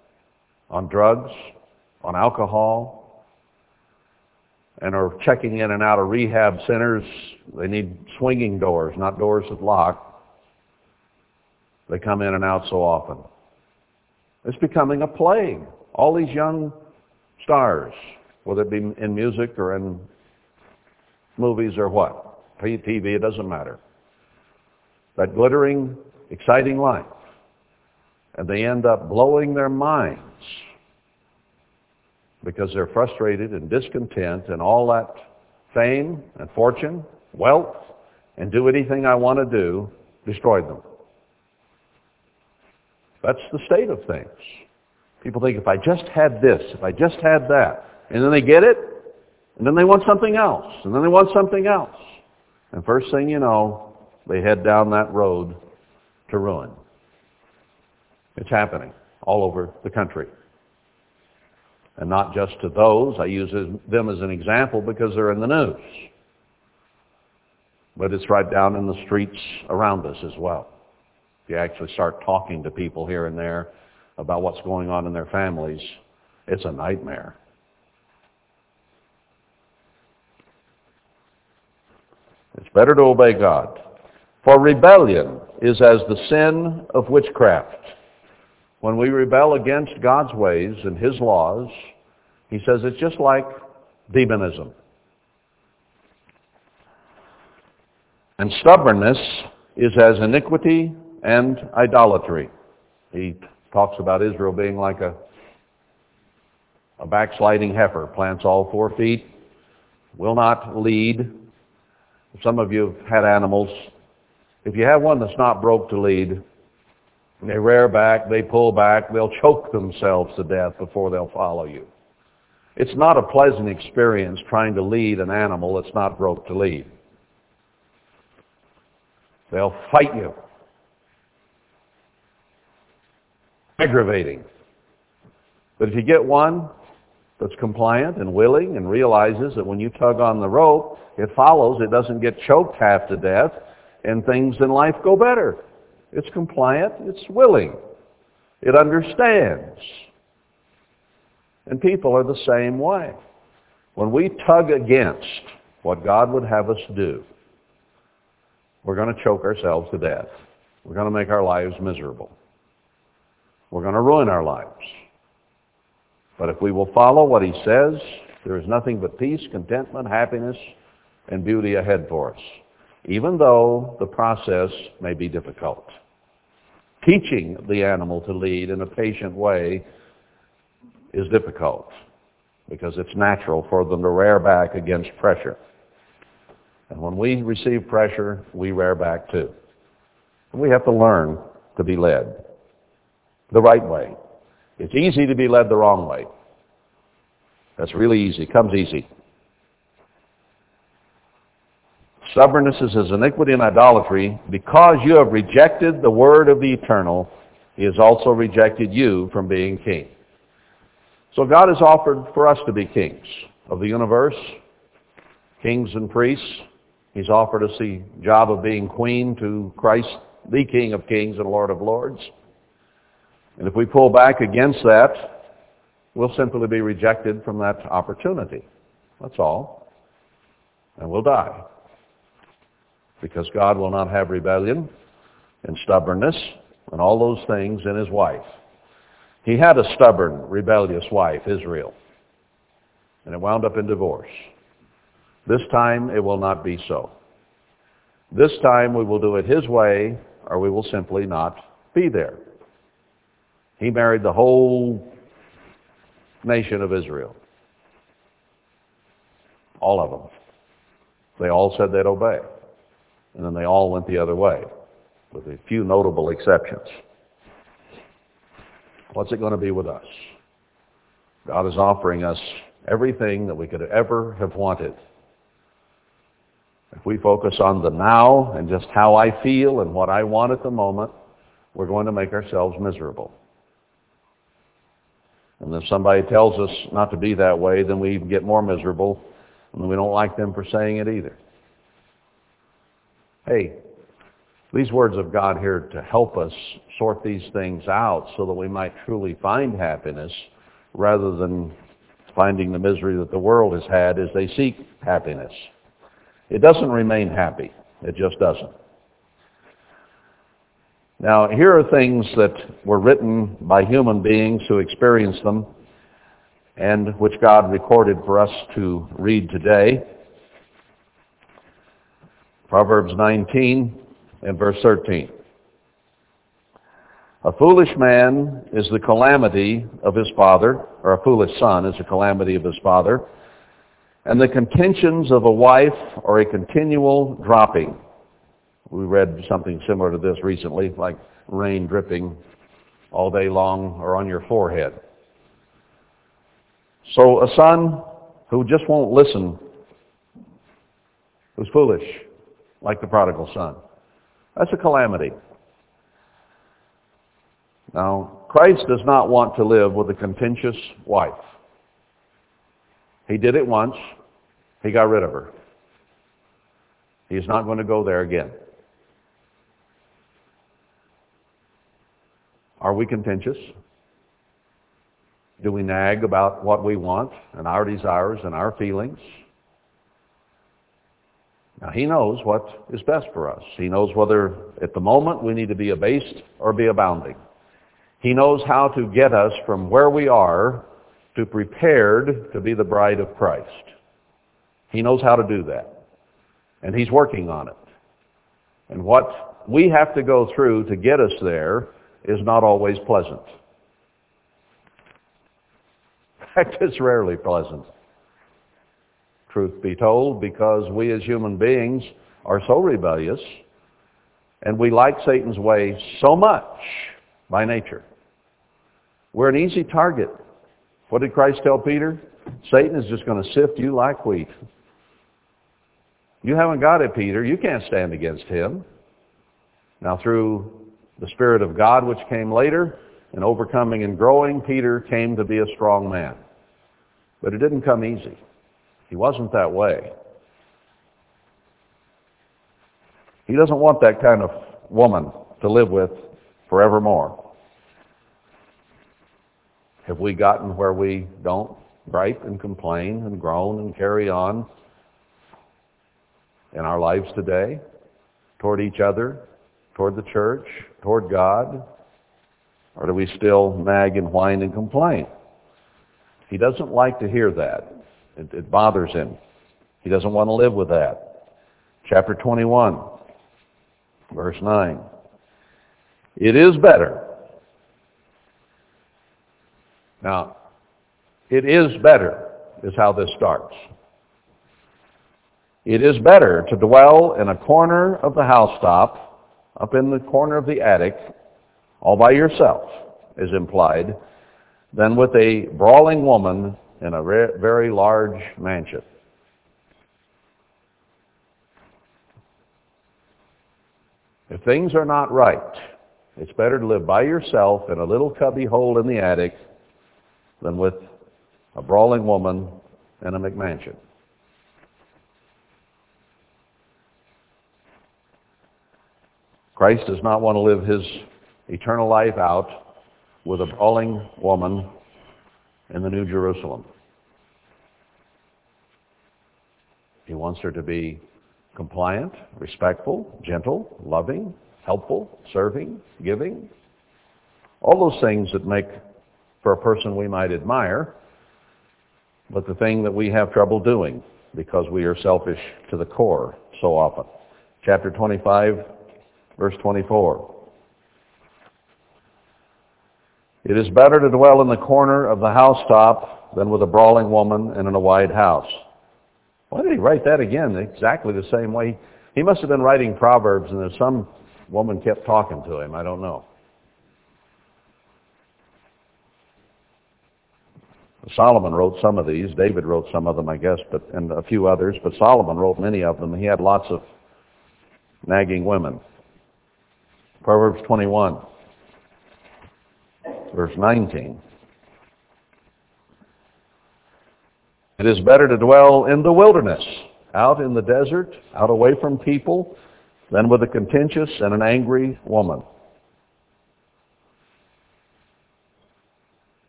Speaker 1: on drugs, on alcohol, and are checking in and out of rehab centers. They need swinging doors, not doors that lock. They come in and out so often. It's becoming a plague. All these young stars, whether it be in music or in movies or what, TV, it doesn't matter. That glittering, exciting life. And they end up blowing their minds because they're frustrated and discontent and all that fame and fortune, wealth, and do anything I want to do destroyed them. That's the state of things. People think if I just had this, if I just had that, and then they get it, and then they want something else, and then they want something else. And first thing you know, they head down that road to ruin. It's happening all over the country. And not just to those. I use them as an example because they're in the news. But it's right down in the streets around us as well If you actually start talking to people here and there about what's going on in their families, it's a nightmare. It's better to obey God. For rebellion is as the sin of witchcraft. When we rebel against God's ways and His laws, He says it's just like demonism. And stubbornness is as iniquity and idolatry. He talks about Israel being like a, a backsliding heifer, plants all four feet, will not lead. Some of you have had animals. If you have one that's not broke to lead, they rear back, they pull back, they'll choke themselves to death before they'll follow you. It's not a pleasant experience trying to lead an animal that's not broke to lead. They'll fight you. aggravating. But if you get one that's compliant and willing and realizes that when you tug on the rope, it follows, it doesn't get choked half to death, and things in life go better. It's compliant, it's willing, it understands. And people are the same way. When we tug against what God would have us do, we're going to choke ourselves to death. We're going to make our lives miserable. We're going to ruin our lives. But if we will follow what he says, there is nothing but peace, contentment, happiness, and beauty ahead for us, even though the process may be difficult. Teaching the animal to lead in a patient way is difficult because it's natural for them to rear back against pressure. And when we receive pressure, we rear back too. And we have to learn to be led the right way. It's easy to be led the wrong way. That's really easy. Comes easy. Stubbornness is as iniquity and idolatry. Because you have rejected the word of the eternal, he has also rejected you from being king. So God has offered for us to be kings of the universe, kings and priests. He's offered us the job of being queen to Christ, the King of kings and Lord of lords. And if we pull back against that, we'll simply be rejected from that opportunity. That's all. And we'll die because God will not have rebellion and stubbornness and all those things in his wife. He had a stubborn, rebellious wife, Israel, and it wound up in divorce. This time it will not be so. This time we will do it his way or we will simply not be there. He married the whole nation of Israel. All of them. They all said they'd obey and then they all went the other way, with a few notable exceptions. What's it going to be with us? God is offering us everything that we could ever have wanted. If we focus on the now and just how I feel and what I want at the moment, we're going to make ourselves miserable. And if somebody tells us not to be that way, then we even get more miserable, and we don't like them for saying it either. Hey, these words of God here to help us sort these things out so that we might truly find happiness rather than finding the misery that the world has had as they seek happiness. It doesn't remain happy. It just doesn't. Now, here are things that were written by human beings who experienced them and which God recorded for us to read today. Proverbs 19 and verse 13. A foolish man is the calamity of his father, or a foolish son is the calamity of his father, and the contentions of a wife are a continual dropping. We read something similar to this recently, like rain dripping all day long or on your forehead. So a son who just won't listen, who's foolish, like the prodigal son. That's a calamity. Now, Christ does not want to live with a contentious wife. He did it once. He got rid of her. He's not going to go there again. Are we contentious? Do we nag about what we want and our desires and our feelings? Now, he knows what is best for us. He knows whether at the moment we need to be abased or be abounding. He knows how to get us from where we are to prepared to be the bride of Christ. He knows how to do that. And he's working on it. And what we have to go through to get us there is not always pleasant. In fact, it's rarely pleasant truth be told, because we as human beings are so rebellious and we like Satan's way so much by nature. We're an easy target. What did Christ tell Peter? Satan is just going to sift you like wheat. You haven't got it, Peter. You can't stand against him. Now through the Spirit of God which came later, and overcoming and growing, Peter came to be a strong man. But it didn't come easy. He wasn't that way. He doesn't want that kind of woman to live with forevermore. Have we gotten where we don't gripe and complain and groan and carry on in our lives today toward each other, toward the church, toward God? Or do we still nag and whine and complain? He doesn't like to hear that. It, it bothers him. He doesn't want to live with that. Chapter 21, verse 9. It is better. Now, It is better, is how this starts. It is better to dwell in a corner of the housetop, up in the corner of the attic, all by yourself, is implied, than with a brawling woman in a very large mansion. If things are not right, it's better to live by yourself in a little cubby hole in the attic than with a brawling woman in a McMansion. Christ does not want to live his eternal life out with a brawling woman in the New Jerusalem. He wants her to be compliant, respectful, gentle, loving, helpful, serving, giving. All those things that make for a person we might admire, but the thing that we have trouble doing because we are selfish to the core so often. Chapter 25, Verse 24. It is better to dwell in the corner of the housetop than with a brawling woman and in a wide house. Why did he write that again exactly the same way? He must have been writing Proverbs and some woman kept talking to him. I don't know. Solomon wrote some of these. David wrote some of them, I guess, but and a few others. But Solomon wrote many of them. He had lots of nagging women. Proverbs 21, verse 19. It is better to dwell in the wilderness, out in the desert, out away from people, than with a contentious and an angry woman.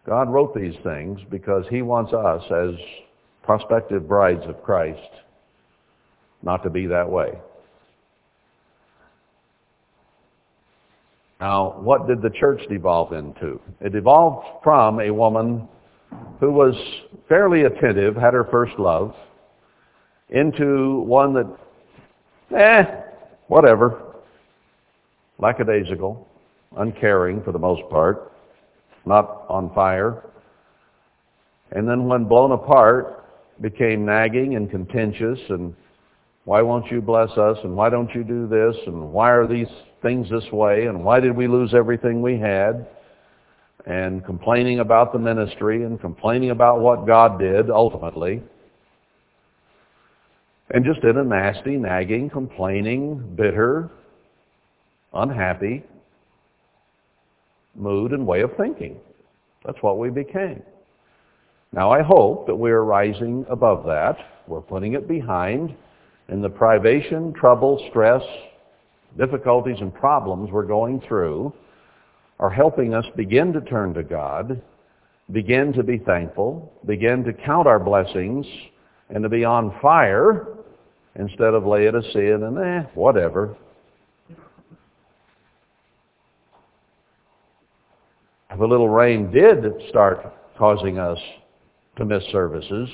Speaker 1: God wrote these things because he wants us as prospective brides of Christ not to be that way. Now, what did the church devolve into? It evolved from a woman who was fairly attentive, had her first love, into one that, eh, whatever, lackadaisical, uncaring for the most part, not on fire. And then when blown apart, became nagging and contentious and why won't you bless us and why don't you do this and why are these things this way and why did we lose everything we had and complaining about the ministry and complaining about what God did ultimately and just in a nasty, nagging, complaining, bitter, unhappy mood and way of thinking. That's what we became. Now I hope that we are rising above that. We're putting it behind and the privation, trouble, stress, difficulties and problems we're going through are helping us begin to turn to God, begin to be thankful, begin to count our blessings, and to be on fire instead of Laodicean and eh, whatever. If a little rain did start causing us to miss services,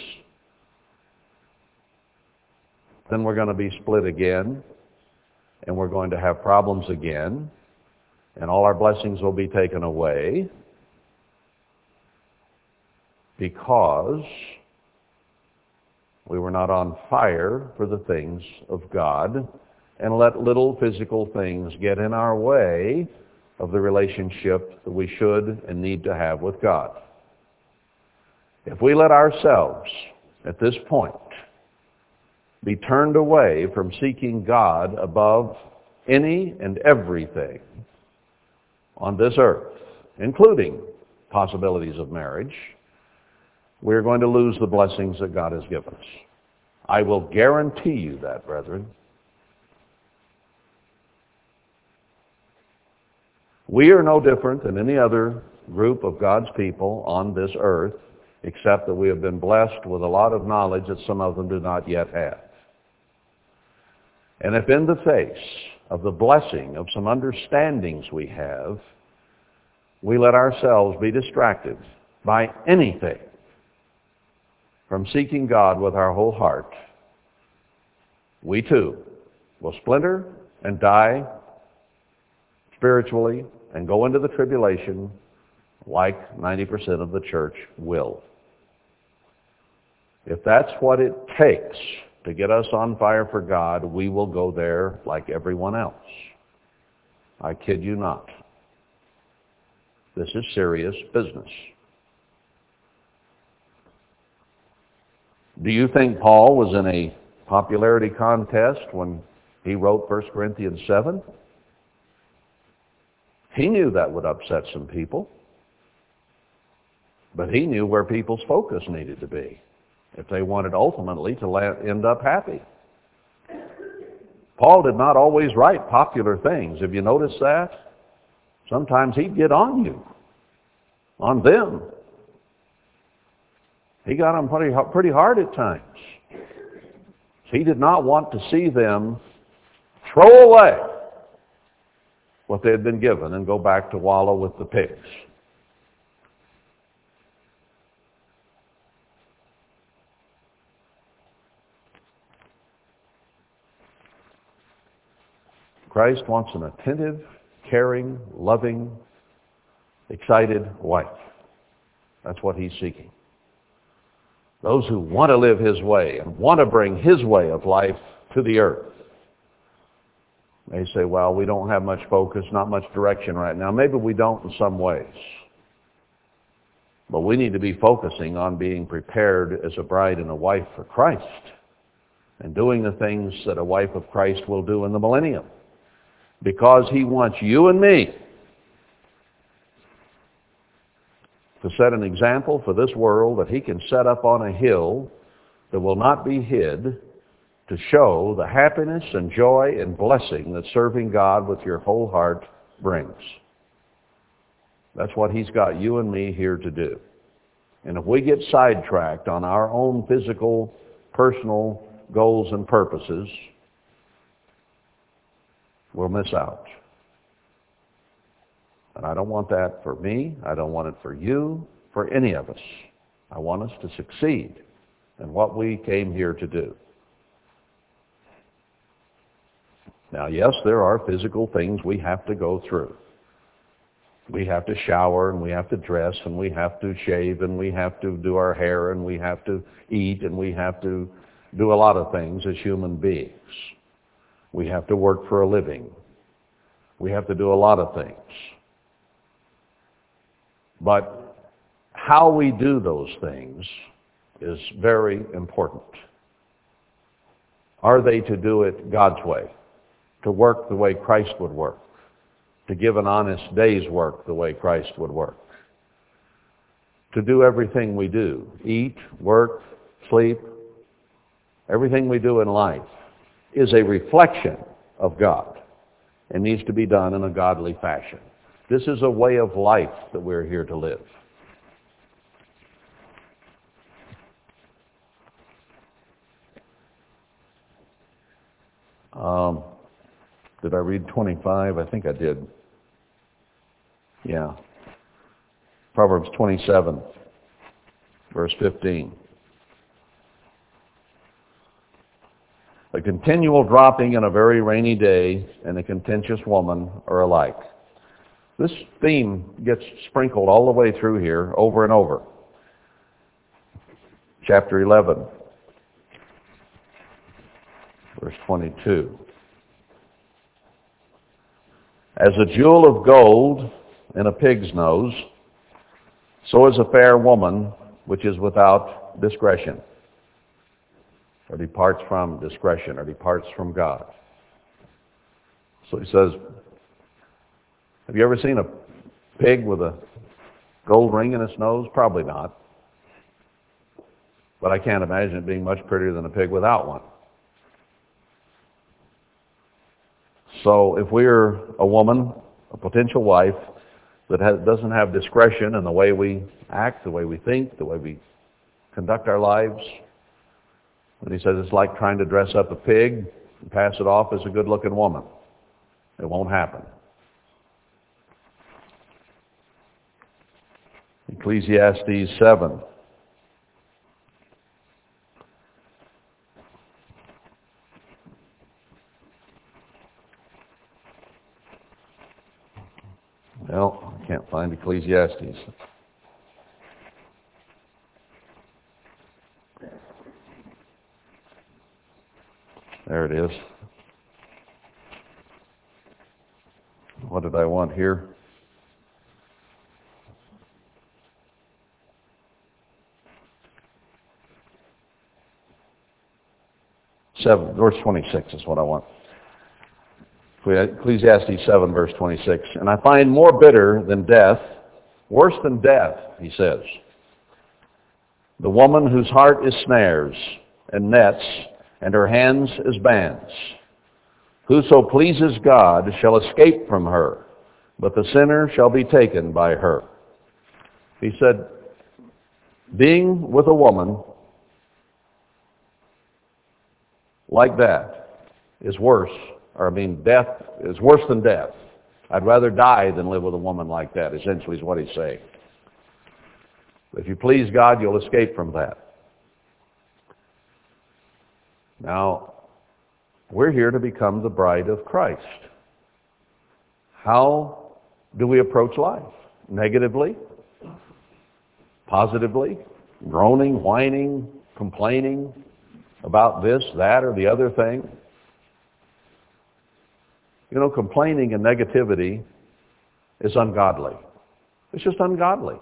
Speaker 1: then we're going to be split again, and we're going to have problems again, and all our blessings will be taken away because we were not on fire for the things of God and let little physical things get in our way of the relationship that we should and need to have with God. If we let ourselves, at this point, be turned away from seeking God above any and everything on this earth, including possibilities of marriage, we're going to lose the blessings that God has given us. I will guarantee you that, brethren. We are no different than any other group of God's people on this earth, except that we have been blessed with a lot of knowledge that some of them do not yet have. And if in the face of the blessing of some understandings we have, we let ourselves be distracted by anything from seeking God with our whole heart, we too will splinter and die spiritually and go into the tribulation like 90% of the church will. If that's what it takes to get us on fire for God, we will go there like everyone else. I kid you not. This is serious business. Do you think Paul was in a popularity contest when he wrote 1 Corinthians 7? He knew that would upset some people. But he knew where people's focus needed to be if they wanted ultimately to end up happy. Paul did not always write popular things. Have you noticed that? Sometimes he'd get on you, on them. He got them pretty, pretty hard at times. He did not want to see them throw away what they had been given and go back to wallow with the pigs. Christ wants an attentive, caring, loving, excited wife. That's what he's seeking. Those who want to live his way and want to bring his way of life to the earth. They say, well, we don't have much focus, not much direction right now. Maybe we don't in some ways. But we need to be focusing on being prepared as a bride and a wife for Christ and doing the things that a wife of Christ will do in the millennium. Because he wants you and me to set an example for this world that he can set up on a hill that will not be hid to show the happiness and joy and blessing that serving God with your whole heart brings. That's what he's got you and me here to do. And if we get sidetracked on our own physical, personal goals and purposes, we'll miss out. And I don't want that for me. I don't want it for you, for any of us. I want us to succeed in what we came here to do. Now, yes, there are physical things we have to go through. We have to shower and we have to dress and we have to shave and we have to do our hair and we have to eat and we have to do a lot of things as human beings. We have to work for a living. We have to do a lot of things. But how we do those things is very important. Are they to do it God's way? To work the way Christ would work? To give an honest day's work the way Christ would work? To do everything we do, eat, work, sleep, everything we do in life is a reflection of God and needs to be done in a godly fashion. This is a way of life that we're here to live. Um, did I read 25? I think I did. Yeah. Proverbs 27, verse 15. A continual dropping in a very rainy day and a contentious woman are alike. This theme gets sprinkled all the way through here over and over. Chapter 11, verse 22. As a jewel of gold in a pig's nose, so is a fair woman which is without discretion, or departs from discretion, or departs from God. So he says, have you ever seen a pig with a gold ring in its nose? Probably not. But I can't imagine it being much prettier than a pig without one. So if we're a woman, a potential wife, that has, doesn't have discretion in the way we act, the way we think, the way we conduct our lives, and he says it's like trying to dress up a pig and pass it off as a good-looking woman. It won't happen. Ecclesiastes 7. Well, I can't find Ecclesiastes. There it is. What did I want here? Seven, verse 26 is what I want. Ecclesiastes 7, verse 26. And I find more bitter than death, worse than death, he says. The woman whose heart is snares and nets, and her hands as bands. Whoso pleases God shall escape from her, but the sinner shall be taken by her. He said, being with a woman like that is worse, or I mean, death is worse than death. I'd rather die than live with a woman like that, essentially is what he's saying. If you please God, you'll escape from that. Now, we're here to become the bride of Christ. How do we approach life? Negatively? Positively? Groaning, whining, complaining about this, that, or the other thing? You know, complaining and negativity is ungodly. It's just ungodly.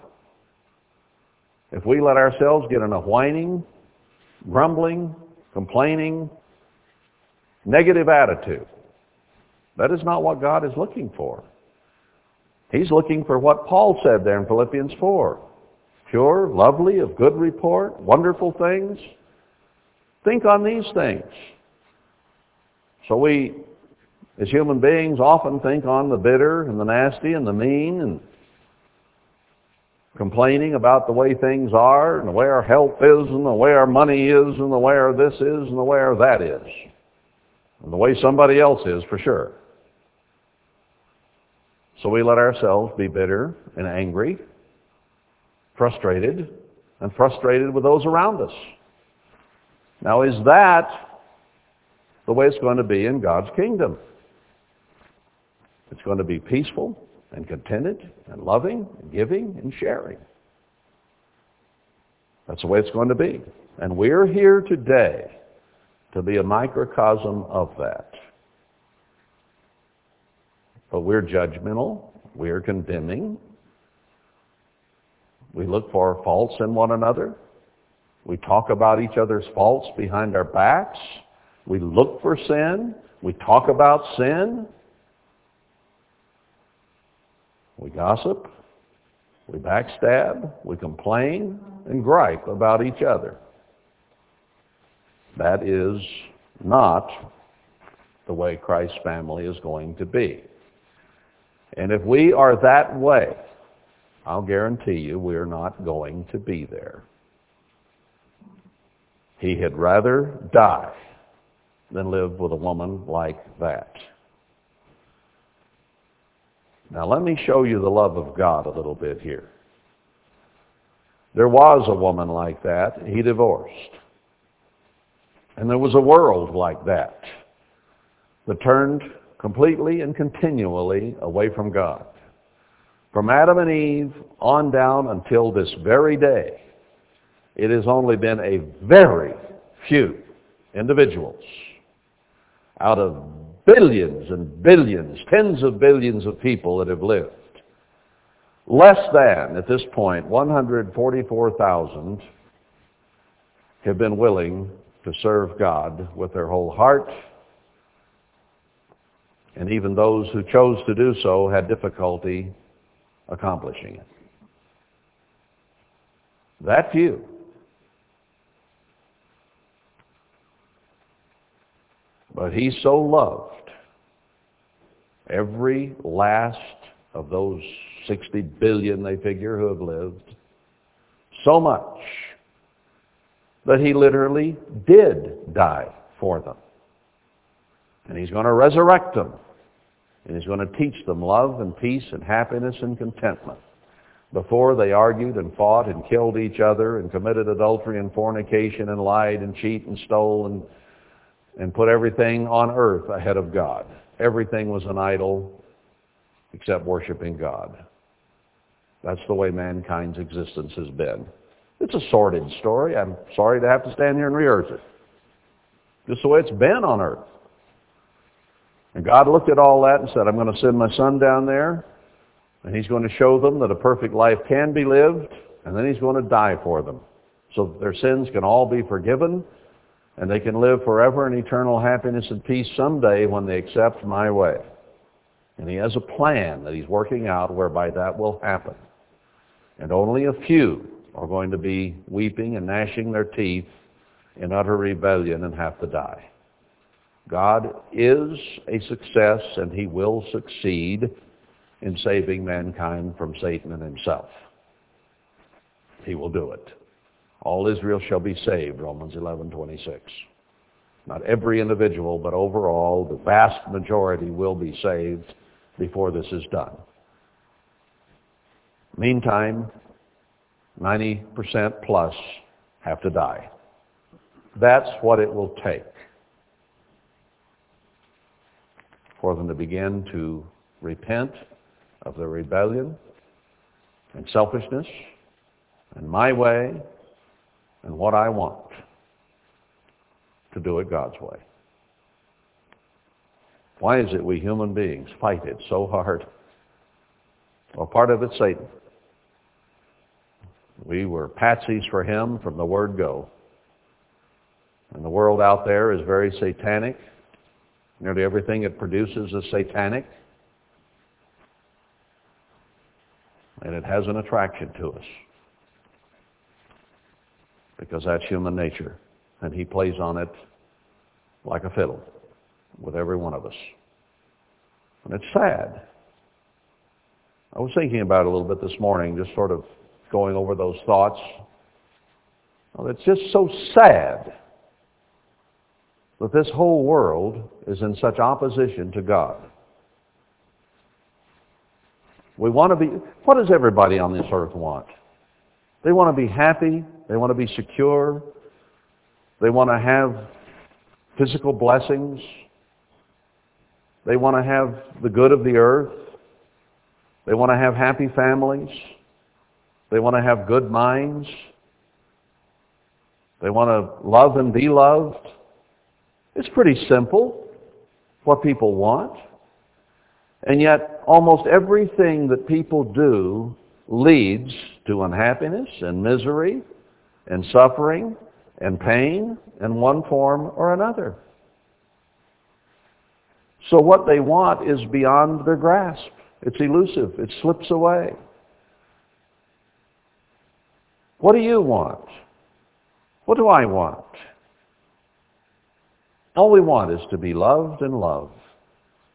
Speaker 1: If we let ourselves get in a whining, grumbling, complaining, negative attitude, that is not what God is looking for. He's looking for what Paul said there in Philippians 4. Pure, lovely, of good report, wonderful things. Think on these things. So we, as human beings, often think on the bitter and the nasty and the mean and complaining about the way things are and the way our health is and the way our money is and the way our this is and the way our that is. And the way somebody else is for sure. So we let ourselves be bitter and angry, frustrated, and frustrated with those around us. Now is that the way it's going to be in God's kingdom? It's going to be peaceful and contented and loving and giving and sharing. That's the way it's going to be. And we're here today to be a microcosm of that. But we're judgmental. We're condemning. We look for faults in one another. We talk about each other's faults behind our backs. We look for sin. We talk about sin. We gossip, we backstab, we complain, and gripe about each other. That is not the way Christ's family is going to be. And if we are that way, I'll guarantee you we're not going to be there. He had rather die than live with a woman like that. Now let me show you the love of God a little bit here. There was a woman like that. He divorced. And there was a world like that that turned completely and continually away from God. From Adam and Eve on down until this very day, it has only been a very few individuals out of billions and billions, tens of billions of people that have lived. Less than, at this point, 144,000 have been willing to serve God with their whole heart. And even those who chose to do so had difficulty accomplishing it. That few. But he so loved every last of those 60 billion, they figure, who have lived, so much that he literally did die for them. And he's going to resurrect them. And he's going to teach them love and peace and happiness and contentment. Before they argued and fought and killed each other and committed adultery and fornication and lied and cheat and stole and, and put everything on earth ahead of God. Everything was an idol except worshiping God. That's the way mankind's existence has been. It's a sordid story. I'm sorry to have to stand here and rehearse it. Just the way it's been on earth. And God looked at all that and said, I'm going to send my son down there, and he's going to show them that a perfect life can be lived, and then he's going to die for them. So that their sins can all be forgiven, and they can live forever in eternal happiness and peace someday when they accept my way. And he has a plan that he's working out whereby that will happen. And only a few are going to be weeping and gnashing their teeth in utter rebellion and have to die. God is a success and he will succeed in saving mankind from Satan and himself. He will do it. All Israel shall be saved, Romans 11:26. Not every individual, but overall, the vast majority will be saved before this is done. Meantime, 90% plus have to die. That's what it will take for them to begin to repent of their rebellion and selfishness and my way and what I want to do it God's way. Why is it we human beings fight it so hard? Well, part of it's Satan. We were patsies for him from the word go. And the world out there is very satanic. Nearly everything it produces is satanic. And it has an attraction to us. Because that's human nature. And he plays on it like a fiddle with every one of us. And it's sad. I was thinking about it a little bit this morning, just sort of going over those thoughts. Well, it's just so sad that this whole world is in such opposition to God. We want to be, what does everybody on this earth want? They want to be happy. They want to be secure. They want to have physical blessings. They want to have the good of the earth. They want to have happy families. They want to have good minds. They want to love and be loved. It's pretty simple what people want. And yet almost everything that people do leads to unhappiness and misery and suffering and pain in one form or another. So what they want is beyond their grasp. It's elusive. It slips away. What do you want? What do I want? All we want is to be loved and loved.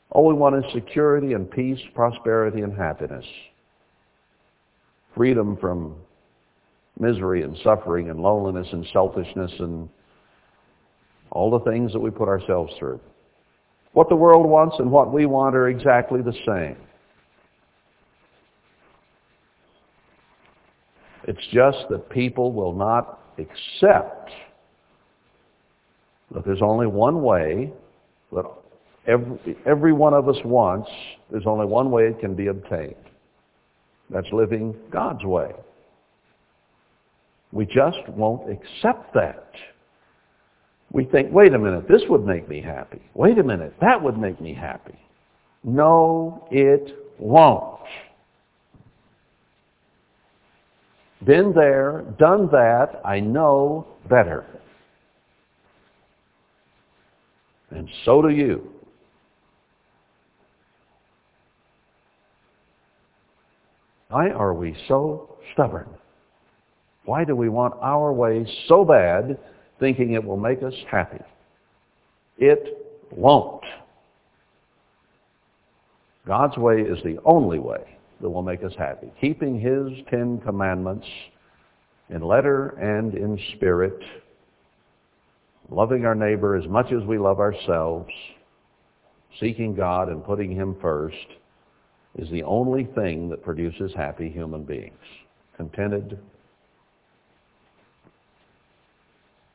Speaker 1: All we want is security and peace, prosperity and happiness. Freedom from misery and suffering and loneliness and selfishness and all the things that we put ourselves through. What the world wants and what we want are exactly the same. It's just that people will not accept that there's only one way that every, every one of us wants, there's only one way it can be obtained. That's living God's way. We just won't accept that. We think, wait a minute, this would make me happy. Wait a minute, that would make me happy. No, it won't. Been there, done that, I know better. And so do you. Why are we so stubborn? Why do we want our way so bad, thinking it will make us happy? It won't. God's way is the only way that will make us happy. Keeping his Ten Commandments in letter and in spirit, loving our neighbor as much as we love ourselves, seeking God and putting him first, is the only thing that produces happy human beings. Contented.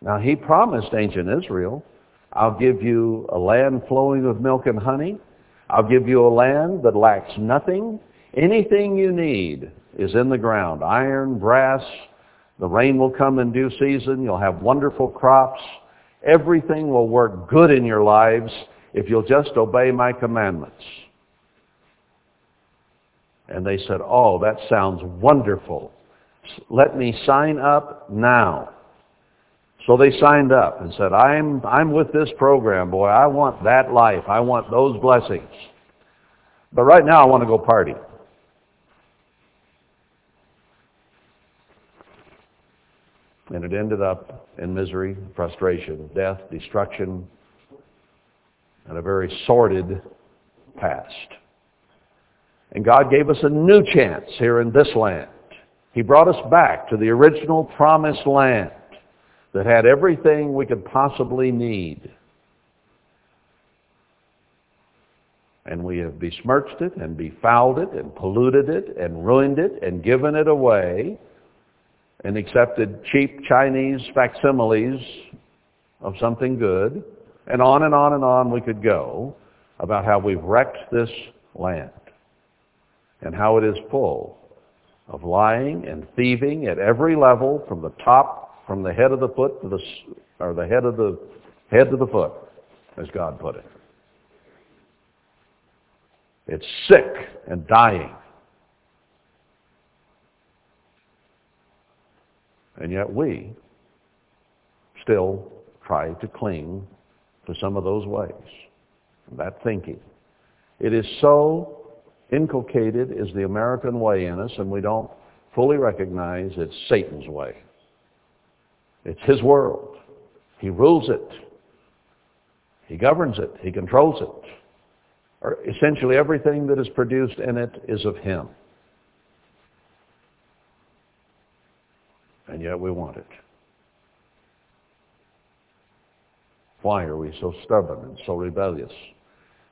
Speaker 1: Now he promised ancient Israel, I'll give you a land flowing with milk and honey. I'll give you a land that lacks nothing. Anything you need is in the ground. Iron, brass, the rain will come in due season. You'll have wonderful crops. Everything will work good in your lives if you'll just obey my commandments. And they said, oh, that sounds wonderful. Let me sign up now. So they signed up and said, I'm, I'm with this program, boy. I want that life. I want those blessings. But right now I want to go party. And it ended up in misery, frustration, death, destruction, and a very sordid past. And God gave us a new chance here in this land. He brought us back to the original promised land that had everything we could possibly need. And we have besmirched it and befouled it and polluted it and ruined it and given it away and accepted cheap Chinese facsimiles of something good. And on and on and on we could go about how we've wrecked this land and how it is full of lying and thieving at every level from the top, from the head of the foot to the, or the head of the, head to the foot, as God put it. It's sick and dying. And yet we still try to cling to some of those ways, that thinking. It is so inculcated is the American way in us, and we don't fully recognize it's Satan's way. It's his world. He rules it. He governs it. He controls it. Or essentially everything that is produced in it is of him. And yet we want it. Why are we so stubborn and so rebellious?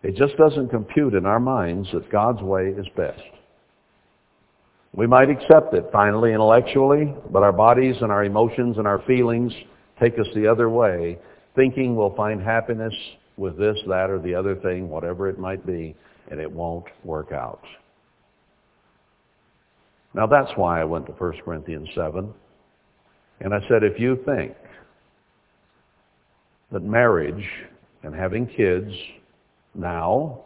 Speaker 1: It just doesn't compute in our minds that God's way is best. We might accept it finally intellectually, but our bodies and our emotions and our feelings take us the other way, thinking we'll find happiness with this, that, or the other thing, whatever it might be, and it won't work out. Now that's why I went to 1 Corinthians 7. And I said, if you think that marriage and having kids now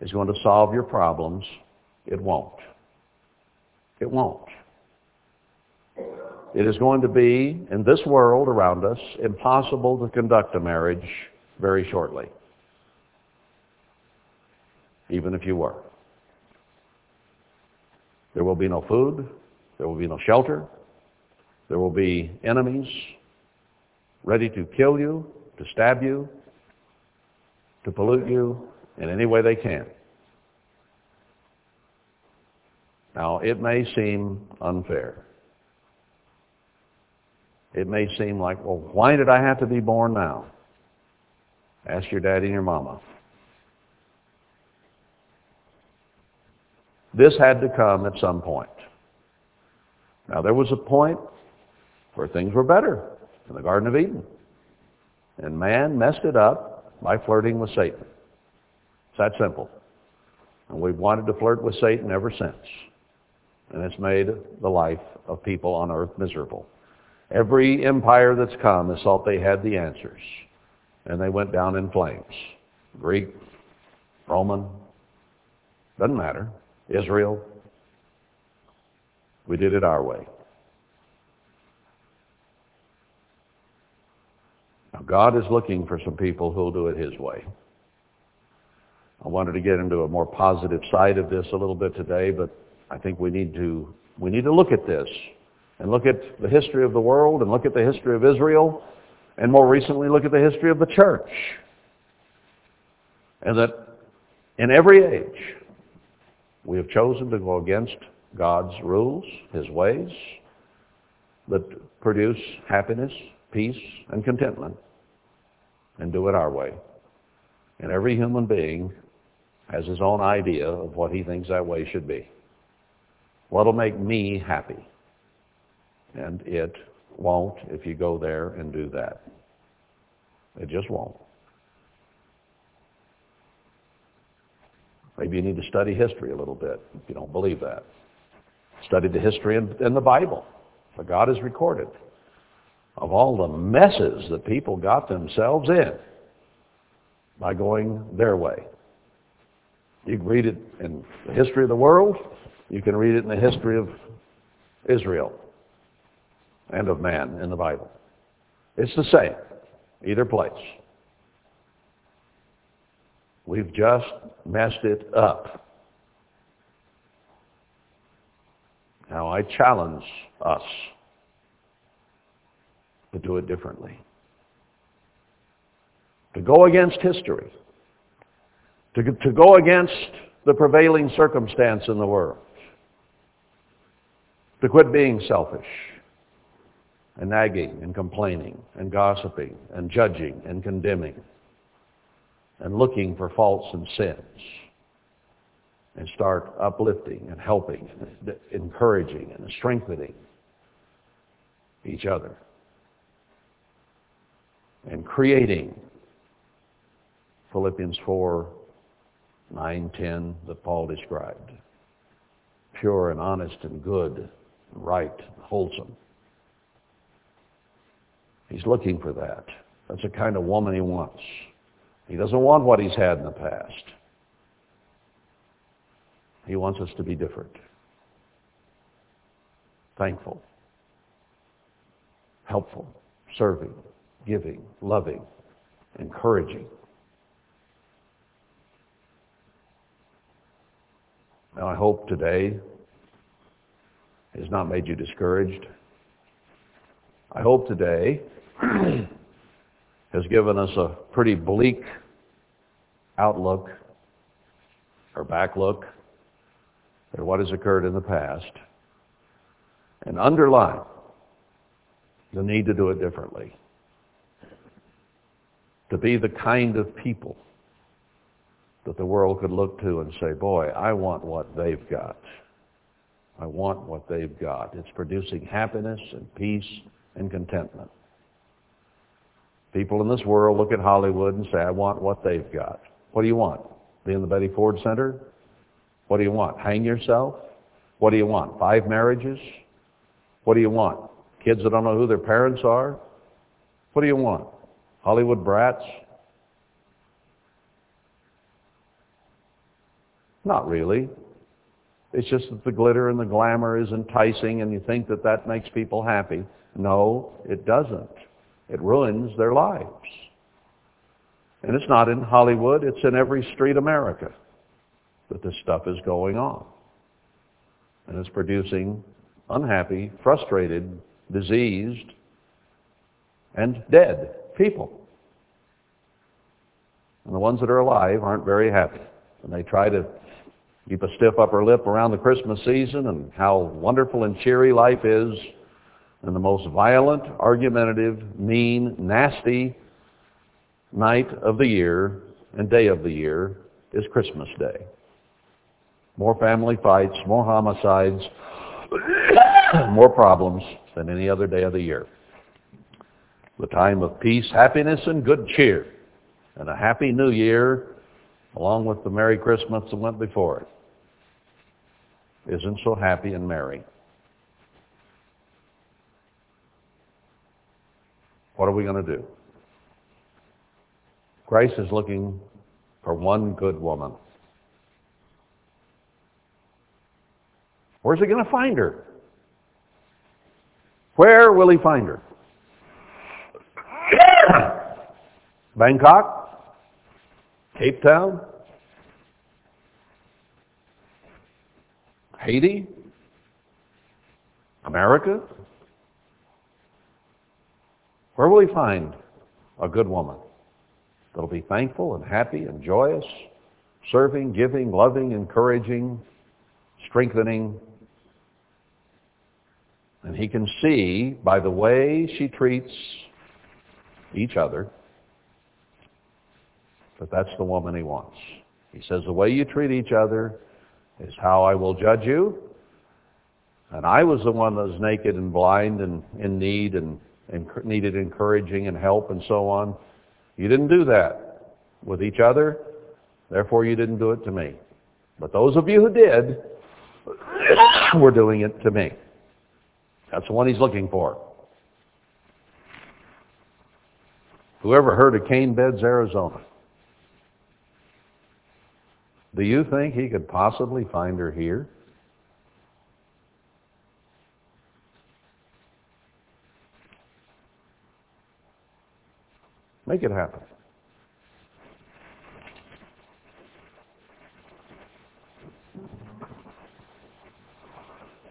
Speaker 1: is going to solve your problems, it won't. It won't. It is going to be, in this world around us, impossible to conduct a marriage very shortly, even if you were. There will be no food. There will be no shelter. There will be enemies ready to kill you, to stab you, to pollute you in any way they can. Now, it may seem unfair. It may seem like, well, why did I have to be born now? Ask your daddy and your mama. This had to come at some point. Now, there was a point where things were better in the Garden of Eden. And man messed it up by flirting with Satan. It's that simple. And we've wanted to flirt with Satan ever since. And it's made the life of people on earth miserable. Every empire that's come has thought they had the answers. And they went down in flames. Greek, Roman, doesn't matter. Israel. We did it our way. Now, God is looking for some people who'll do it his way. I wanted to get into a more positive side of this a little bit today, but I think we need to we need to look at this and look at the history of the world and look at the history of Israel and more recently look at the history of the church. And that in every age we have chosen to go against God's rules, his ways that produce happiness, peace, and contentment and do it our way. And every human being has his own idea of what he thinks that way should be. What'll make me happy? And it won't if you go there and do that. It just won't. Maybe you need to study history a little bit if you don't believe that. Study the history in, in the Bible. for God has recorded. Of all the messes that people got themselves in by going their way. You can read it in the history of the world. You can read it in the history of Israel and of man in the Bible. It's the same, either place. We've just messed it up. Now I challenge us to do it differently. To go against history. To, to go against the prevailing circumstance in the world. To quit being selfish and nagging and complaining and gossiping and judging and condemning and looking for faults and sins and start uplifting and helping and encouraging and strengthening each other and creating Philippians 4, 9, 10 that Paul described. Pure and honest and good and right and wholesome. He's looking for that. That's the kind of woman he wants. He doesn't want what he's had in the past. He wants us to be different. Thankful. Helpful. Serving. Giving. Loving. Encouraging. Now I hope today has not made you discouraged. I hope today has given us a pretty bleak outlook or back look at what has occurred in the past and underline the need to do it differently. To be the kind of people that the world could look to and say, boy, I want what they've got. I want what they've got. It's producing happiness and peace and contentment. People in this world look at Hollywood and say, I want what they've got. What do you want? Be in the Betty Ford Center? What do you want? Hang yourself? What do you want? Five marriages? What do you want? Kids that don't know who their parents are? What do you want? Hollywood brats? Not really. It's just that the glitter and the glamour is enticing and you think that that makes people happy. No, it doesn't. It ruins their lives. And it's not in Hollywood, it's in every street America that this stuff is going on. And it's producing unhappy, frustrated, diseased, and dead people. And the ones that are alive aren't very happy. And they try to keep a stiff upper lip around the Christmas season and how wonderful and cheery life is and the most violent, argumentative, mean, nasty night of the year and day of the year is Christmas Day. More family fights, more homicides, more problems than any other day of the year. The time of peace, happiness, and good cheer. And a happy new year, along with the Merry Christmas that went before it, isn't so happy and merry. What are we going to do? Christ is looking for one good woman. Where's he going to find her? Where will he find her? Bangkok? Cape Town? Haiti? America? Where will he find a good woman that'll be thankful and happy and joyous, serving, giving, loving, encouraging, strengthening? And he can see by the way she treats each other but that's the woman he wants. He says, the way you treat each other is how I will judge you. And I was the one that was naked and blind and in need and and needed encouraging and help and so on. You didn't do that with each other, therefore you didn't do it to me. But those of you who did were doing it to me. That's the one he's looking for. Whoever heard of Cane Beds, Arizona? Do you think he could possibly find her here? Make it happen.